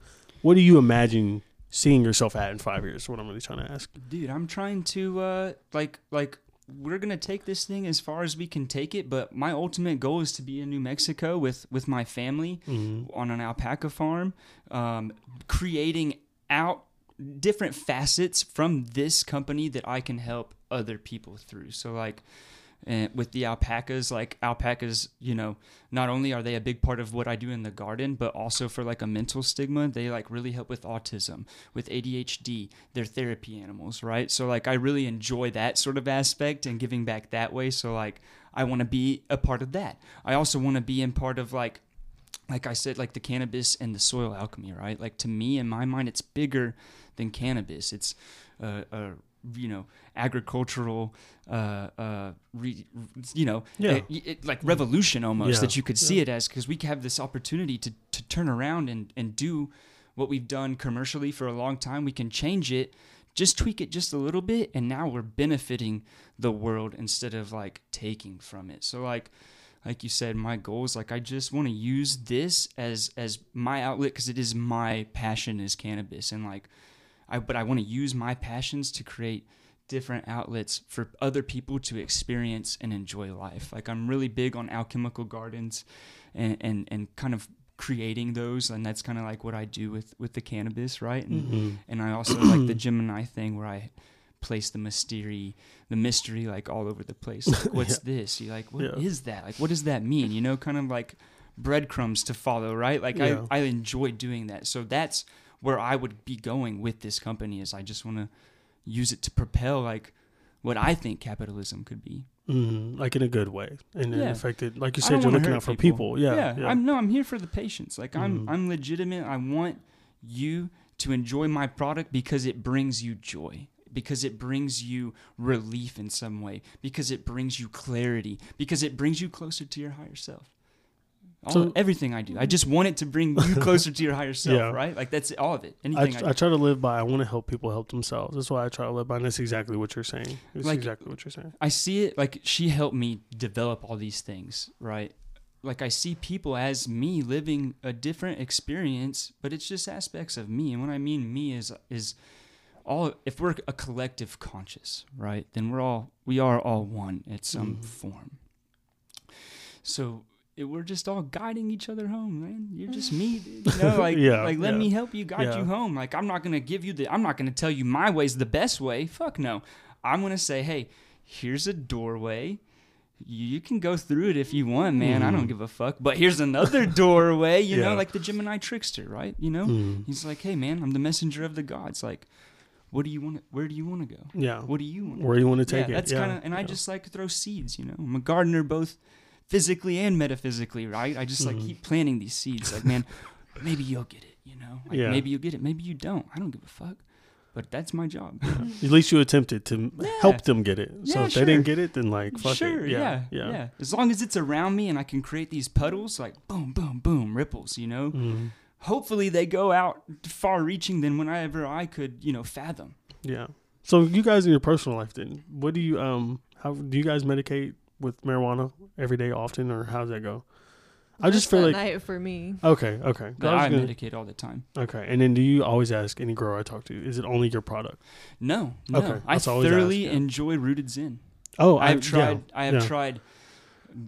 what do you imagine seeing yourself at in five years? What I'm really trying to ask. dude i'm trying to uh like like we're gonna take this thing as far as we can take it but my ultimate goal is to be in new mexico with with my family Mm-hmm. on an alpaca farm um, creating out different facets from this company that i can help other people through so like and with the alpacas like alpacas you know not only are they a big part of what i do in the garden but also for like a mental stigma they like really help with autism with adhd they're therapy animals right so like i really enjoy that sort of aspect and giving back that way so like i want to be a part of that i also want to be in part of like like I said, like the cannabis and the soil alchemy, right? Like to me, in my mind, it's bigger than cannabis. It's uh, a you know agricultural, uh, uh, re, you know, Yeah. it- it- like revolution almost Yeah. that you could see Yeah. it as because we have this opportunity to to turn around and and do what we've done commercially for a long time. We can change it. Just tweak it just a little bit, and now we're benefiting the world instead of like taking from it. So, like, like you said my goal is like i just want to use this as as my outlet because it is my passion is cannabis and like i but i want to use my passions to create different outlets for other people to experience and enjoy life like i'm really big on alchemical gardens and and, and kind of creating those and that's kind of like what i do with with the cannabis right and Mm-hmm. and I also like the Gemini thing where I place the mystery, the mystery like all over the place. Like, [LAUGHS] what's this? You like, what is Yeah. that? Like, what does that mean? You know, kind of like breadcrumbs to follow, right? Like, Yeah. I I enjoy doing that. So that's where I would be going with this company. Is I just want to use it to propel like what I think capitalism could be. hmm Like in a good way, and Yeah. in affected, like you said, you're looking out for people. Yeah, yeah. I'm no, I'm here for the patients. Like I'm Mhm. I'm legitimate. I want you to enjoy my product because it brings you joy. Because it brings you relief in some way. Because it brings you clarity. Because it brings you closer to your higher self. All, So- everything I do, I just want it to bring you [LAUGHS] closer to your higher self, Yeah. right? Like that's all of it. I, Anything I, I do. try to live by. I want to help people help themselves. That's why I try to live by. And that's exactly what you're saying. It's Like- exactly what you're saying. I see it like she helped me develop all these things, right? Like I see people as me living a different experience, but it's just aspects of me. And when I mean me is is all if we're a collective conscious, right? Then we're all we are all one at some Mhm. form. So it, we're just all guiding each other home, man. You're just me, dude. you [LAUGHS] know. Like, Yeah, like let yeah. me help you guide Yeah. you home. Like, I'm not gonna give you the. I'm not gonna tell you my way's the best way. Fuck no. I'm gonna say, hey, here's a doorway. You can go through it if you want, man. I don't Mhm. give a fuck. But here's another [LAUGHS] doorway. You know, like the Gemini trickster, right? You know, Mhm. he's like, hey, man, I'm the messenger of the gods. Like, what do you want? Where do you want to go? Yeah. What do you want? Where do you want to take yeah, it? That's yeah. kind of, and I just like to throw seeds. You know, I'm a gardener, both physically and metaphysically, right? I just like Mhm. keep planting these seeds. Like, man, [LAUGHS] maybe you'll get it. You know, like, Yeah. maybe you'll get it. Maybe you don't. I don't give a fuck. but that's my job. [LAUGHS] At least you attempted to Yeah. help them get it. So Yeah, if they didn't get it, then like fuck sure, it. yeah, Yeah, yeah, As long as it's around me and I can create these puddles, like boom, boom, boom, ripples. You know. Mhm. Hopefully they go out far-reaching than whenever I could, you know, fathom. Yeah. So you guys in your personal life, then, what do you um? How do you guys medicate with marijuana every day, often, or how does that go? I just Just feel like night for me. okay, okay, But I was I gonna- medicate all the time. okay. And then do you always ask any grower I talk to, is it only your product? No, no. Okay, I that's always thoroughly asked, yeah. enjoy Rooted Zen. Oh, I've I- tried. yeah, I have yeah. tried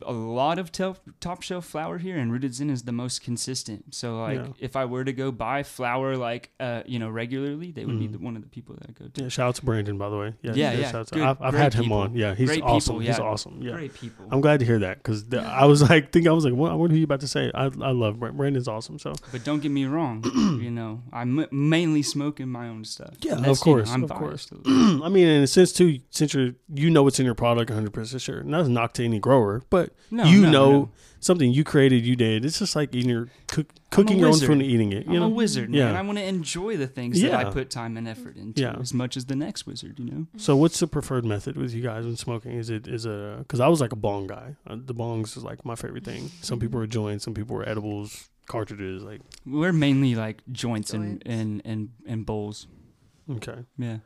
a lot of top top shelf flour here, and Rooted Zen is the most consistent. So, like, Yeah. if I were to go buy flour, like, uh, you know, regularly, they would be Mhm. the, one of the people that I go to. Yeah, shout out to Brandon, by the way. Yeah, yeah, shout out to- good, I've, I've had him people. on. Yeah, he's Great people, awesome. He's awesome. Yeah. Great people. I'm glad to hear that because I was like, think I was like, what? Wonder who you about to say. I, I love Brandon. Brandon's awesome. So but don't get me wrong. [CLEARS THROAT] you know, I'm m- mainly smoking my own stuff. Yeah, of that's, you know, course, I'm of course. biased a [CLEARS THROAT] little. I mean, in a sense too, since you're you know what's in your product 100 percent sure. Not knock to any grower, but No, you no, know no. something you created, you did. It's just like eating your cook, cooking your own food and eating it. You I'm know, a wizard, man. Yeah. I want to enjoy the things that I put time and effort into Yeah. as much as the next wizard, you know? So what's the preferred method with you guys when smoking? Is it is a because I was like a bong guy. Uh, the bongs is like my favorite thing. Some people are joints, some people are edibles, cartridges. Like We're mainly like joints, Joints. And, and, and, and bowls. okay. Yeah.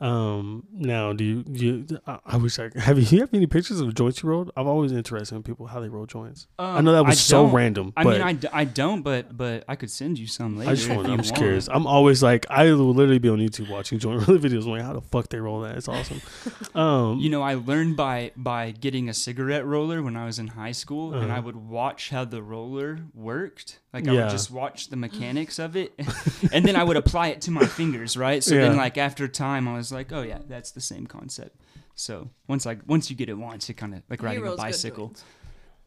Um. Now, do you do you? I, I wish I have you. You have any pictures of joints you rolled? I've always interested in people how they roll joints. I know that was so Um, random. I mean, I, d- I don't, but but I could send you some later. I just want, I'm just want. curious. I'm always like, I will literally be on YouTube watching joint roll [LAUGHS] videos. I'm like, how the fuck they roll that? It's awesome. [LAUGHS] Um, You know, I learned by by getting a cigarette roller when I was in high school, and Uh-huh. I would watch how the roller worked. Like I Yeah. would just watch the mechanics of it, [LAUGHS] and then I would apply it to my fingers, right? So then, like after time, I was like, oh yeah, that's the same concept. So once like once you get it once, it kind of like riding a bicycle.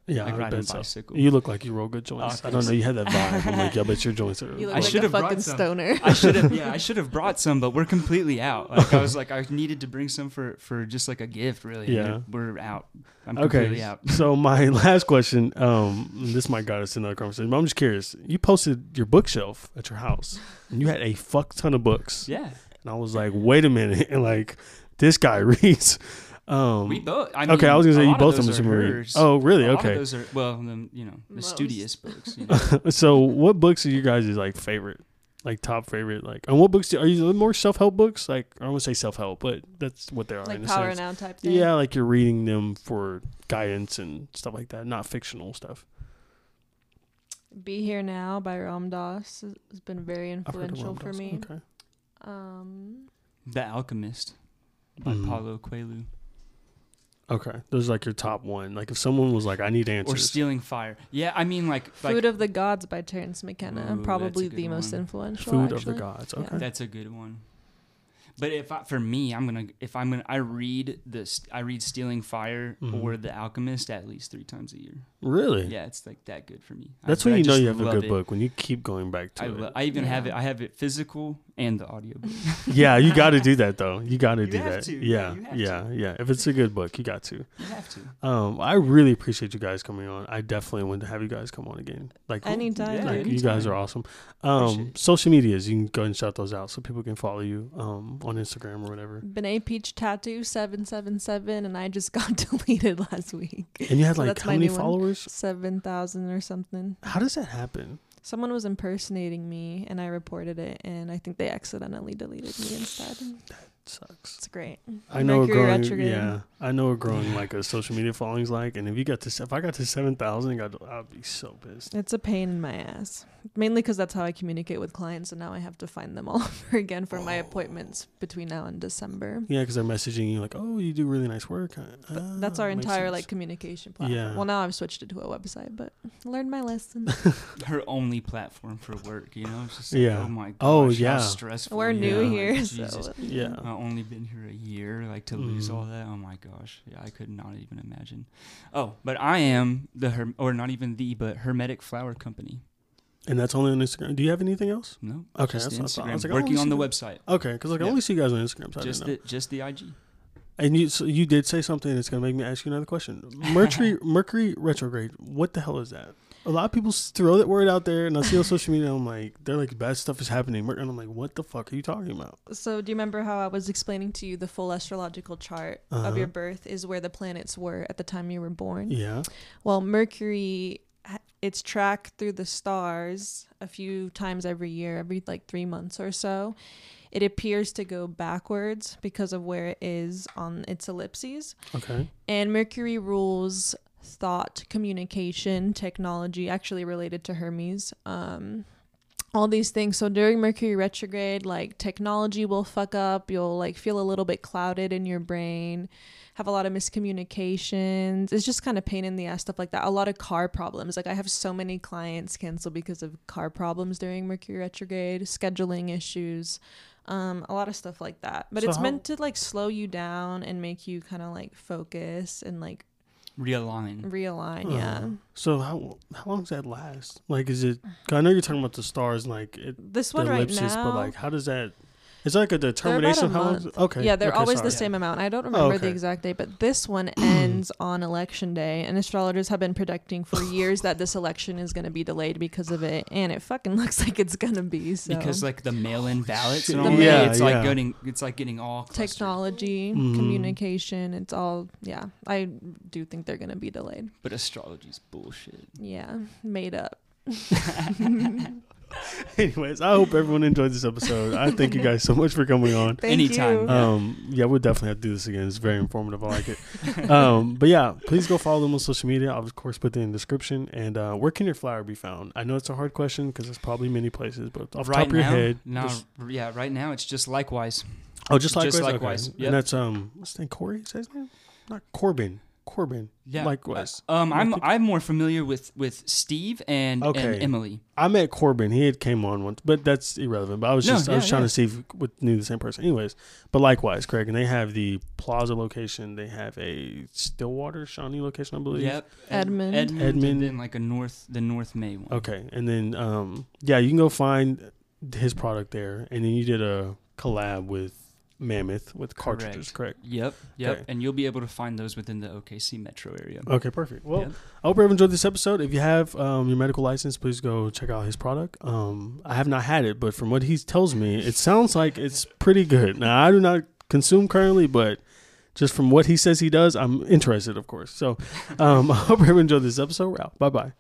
yeah, like I riding a bet so. bicycle. You look like you roll good joints. Oh, I don't know. You had that vibe. I'm like, [LAUGHS] yeah, but your joints are. You look I like should a have brought fucking some. stoner. I should have, yeah, I [LAUGHS] should have brought some, but we're completely out. Like I was like, I needed to bring some for for just like a gift, really. Yeah. we're out. I'm completely Okay, out. [LAUGHS] so my last question, um, this might got us to another conversation, but I'm just curious. You posted your bookshelf at your house, and you had a fuck ton of books, Yeah, and I was like, wait a minute, [LAUGHS] and like this guy [LAUGHS] reads. Um, we both. I mean, okay, I was gonna say you lot of both. Are assuming. read. Oh, really? A Okay. those are well, the, you know, the Most. studious books. You [LAUGHS] know. so, what books are you guys' like favorite, like top favorite, like? And what books do, are you more self help books? Like, I don't want to say self help, but that's what they are. like in a power sense. now type thing. Yeah, like you're reading them for guidance and stuff like that, not fictional stuff. Be Here Now by Ram Dass has- has been very I've heard of influential for me. Okay. Um, the Alchemist by Mhm. Paulo Coelho, Okay, those are like your top one. Like if someone was like, "I need answers," or Stealing Fire. Yeah, I mean, like, like Food of the Gods by Terence McKenna. Ooh, probably a good the most influential. food of the actually. gods. Yeah. Okay, That's a good one. But if I, for me, I'm gonna if I'm gonna I read this I read Stealing Fire Mhm. or The Alchemist at least three times a year. Really? Yeah, it's like that good for me. That's but when I you know you have a good it. book when you keep going back to I, it. lo- I even have it. I have it physical and the audiobook. [LAUGHS] yeah, you got to do that though. You got to do have that. to. Yeah, Yeah, you have yeah, yeah. If it's a good book, you got to. You have to. Um, I really appreciate you guys coming on. I definitely want to have you guys come on again. Like Anytime, Yeah, like, dude. you guys are awesome. Um, social medias, you can go and shout those out so people can follow you um on Instagram or whatever. Benet Peach Tattoo seven seven seven, and I just got [LAUGHS] deleted last week. And you had like that's how many new one. Followers? Seven thousand or something. How does that happen? Someone was impersonating me, and I reported it, and I think they accidentally deleted me instead. [SIGHS] That sucks. It's great. I know a Mercury growing, retrograde. yeah, I know a growing like a social media following's like, and if you got to, if I got to seven thousand, I'd be so pissed. It's a pain in my ass. Mainly because that's how I communicate with clients, and now I have to find them all [LAUGHS] over again for my appointments between now and December. Yeah, because they're messaging you like, "Oh, you do really nice work." Th- Ah, that's our makes entire sense. like communication platform. Yeah. Well, now I've switched it to a website, but learned my lesson. [LAUGHS] Her only platform for work. You know. It's just like, Yeah. Oh my gosh. Oh, how yeah. stressful. We're you new know, like, here, Jesus. so [LAUGHS] Yeah. I've only been here a year, like to lose Mm. all that. Oh my gosh, yeah, I could not even imagine. Oh, but I am the her- or not even the, but Hermetic Flower Company. And that's only on Instagram. Do you have anything else? No, Okay, just that's what I thought. I was like, Working only on the see website. Okay, because like I only see you guys on Instagram. So Just the just the IG. And you so you did say something that's gonna make me ask you another question. Mercury [LAUGHS] Mercury retrograde. What the hell is that? a lot of people throw that word out there, and I see on social media. I'm like, they're like, bad stuff is happening, and I'm like, what the fuck are you talking about? So, do you remember how I was explaining to you the full astrological chart Uh-huh. of your birth is where the planets were at the time you were born? Yeah. Well, Mercury, ha- it's tracked through the stars a few times every year, every like three months or so. It appears to go backwards because of where it is on its ellipses. Okay. And Mercury rules thought, communication, technology, actually related to Hermes. Um, all these things. So during Mercury retrograde, like technology will fuck up. You'll like feel a little bit clouded in your brain, have a lot of miscommunications. It's just kind of pain in the ass stuff like that. A lot of car problems. Like I have so many clients cancel because of car problems during Mercury retrograde, scheduling issues. Um, a lot of stuff like that. But So it's how- meant to like slow you down and make you kind of like focus and like Realign. realign. Uh, Yeah. So how how long does that last? Like, is it? I know you're talking about the stars, and like it, This the one right ellipsis, now. but like, how does that? Is that like a determination a how long? Okay. Yeah, they're okay, always sorry. the same amount. I don't remember the okay. exact date, but this one [CLEARS THROAT] ends on election day, and astrologers have been predicting for years that this election is going to be delayed because of it, and it fucking [LAUGHS] looks like it's going to be. So Because like the mail-in ballots, shit. normally Yeah, it's yeah. like getting it's like getting all clustered. technology, Mhm. communication, it's all yeah. I do think they're going to be delayed. But astrology's bullshit. Yeah, made up. [LAUGHS] [LAUGHS] [LAUGHS] Anyways, I hope everyone enjoyed this episode. I thank you guys so much for coming on. Thank Anytime. you. Yeah. Um, yeah, we'll definitely have to do this again. It's very informative. I like it. um, but yeah, please go follow them on social media. I'll of course put it in the description. And uh, where can your flower be found? I know it's a hard question because there's probably many places, but off the right top of your now, head, no, just- yeah, right now it's just likewise. oh, just likewise. just Okay. likewise, yep. And that's um, what's his name? Corey. Says name? Not Corbin. Corbin. Yeah, Likewise. Uh, um, I I'm I'm more familiar with with Steve and Okay. and Emily. I met Corbin. He had came on once, but that's irrelevant. But I was No, just I yeah, was trying to see if we knew the same person. Anyways, but likewise, Craig, and they have the Plaza location. They have a Stillwater, Shawnee location, I believe. Yep, Ed- Edmond. Edmond, Edmond. and then like a North the North May one. Okay, and then um, yeah, you can go find his product there, and then you did a collab with Mammoth with cartridges, correct? Yep, yep, Okay. and you'll be able to find those within the OKC metro area. Okay, perfect. Well, Yep. I hope everyone enjoyed this episode. If you have um, your medical license, please go check out his product. Um, I have not had it, but from what he tells me, it sounds like it's pretty good. Now, I do not consume currently, but just from what he says he does, I'm interested, of course. So um, [LAUGHS] I hope everyone enjoyed this episode. We're out. Bye bye.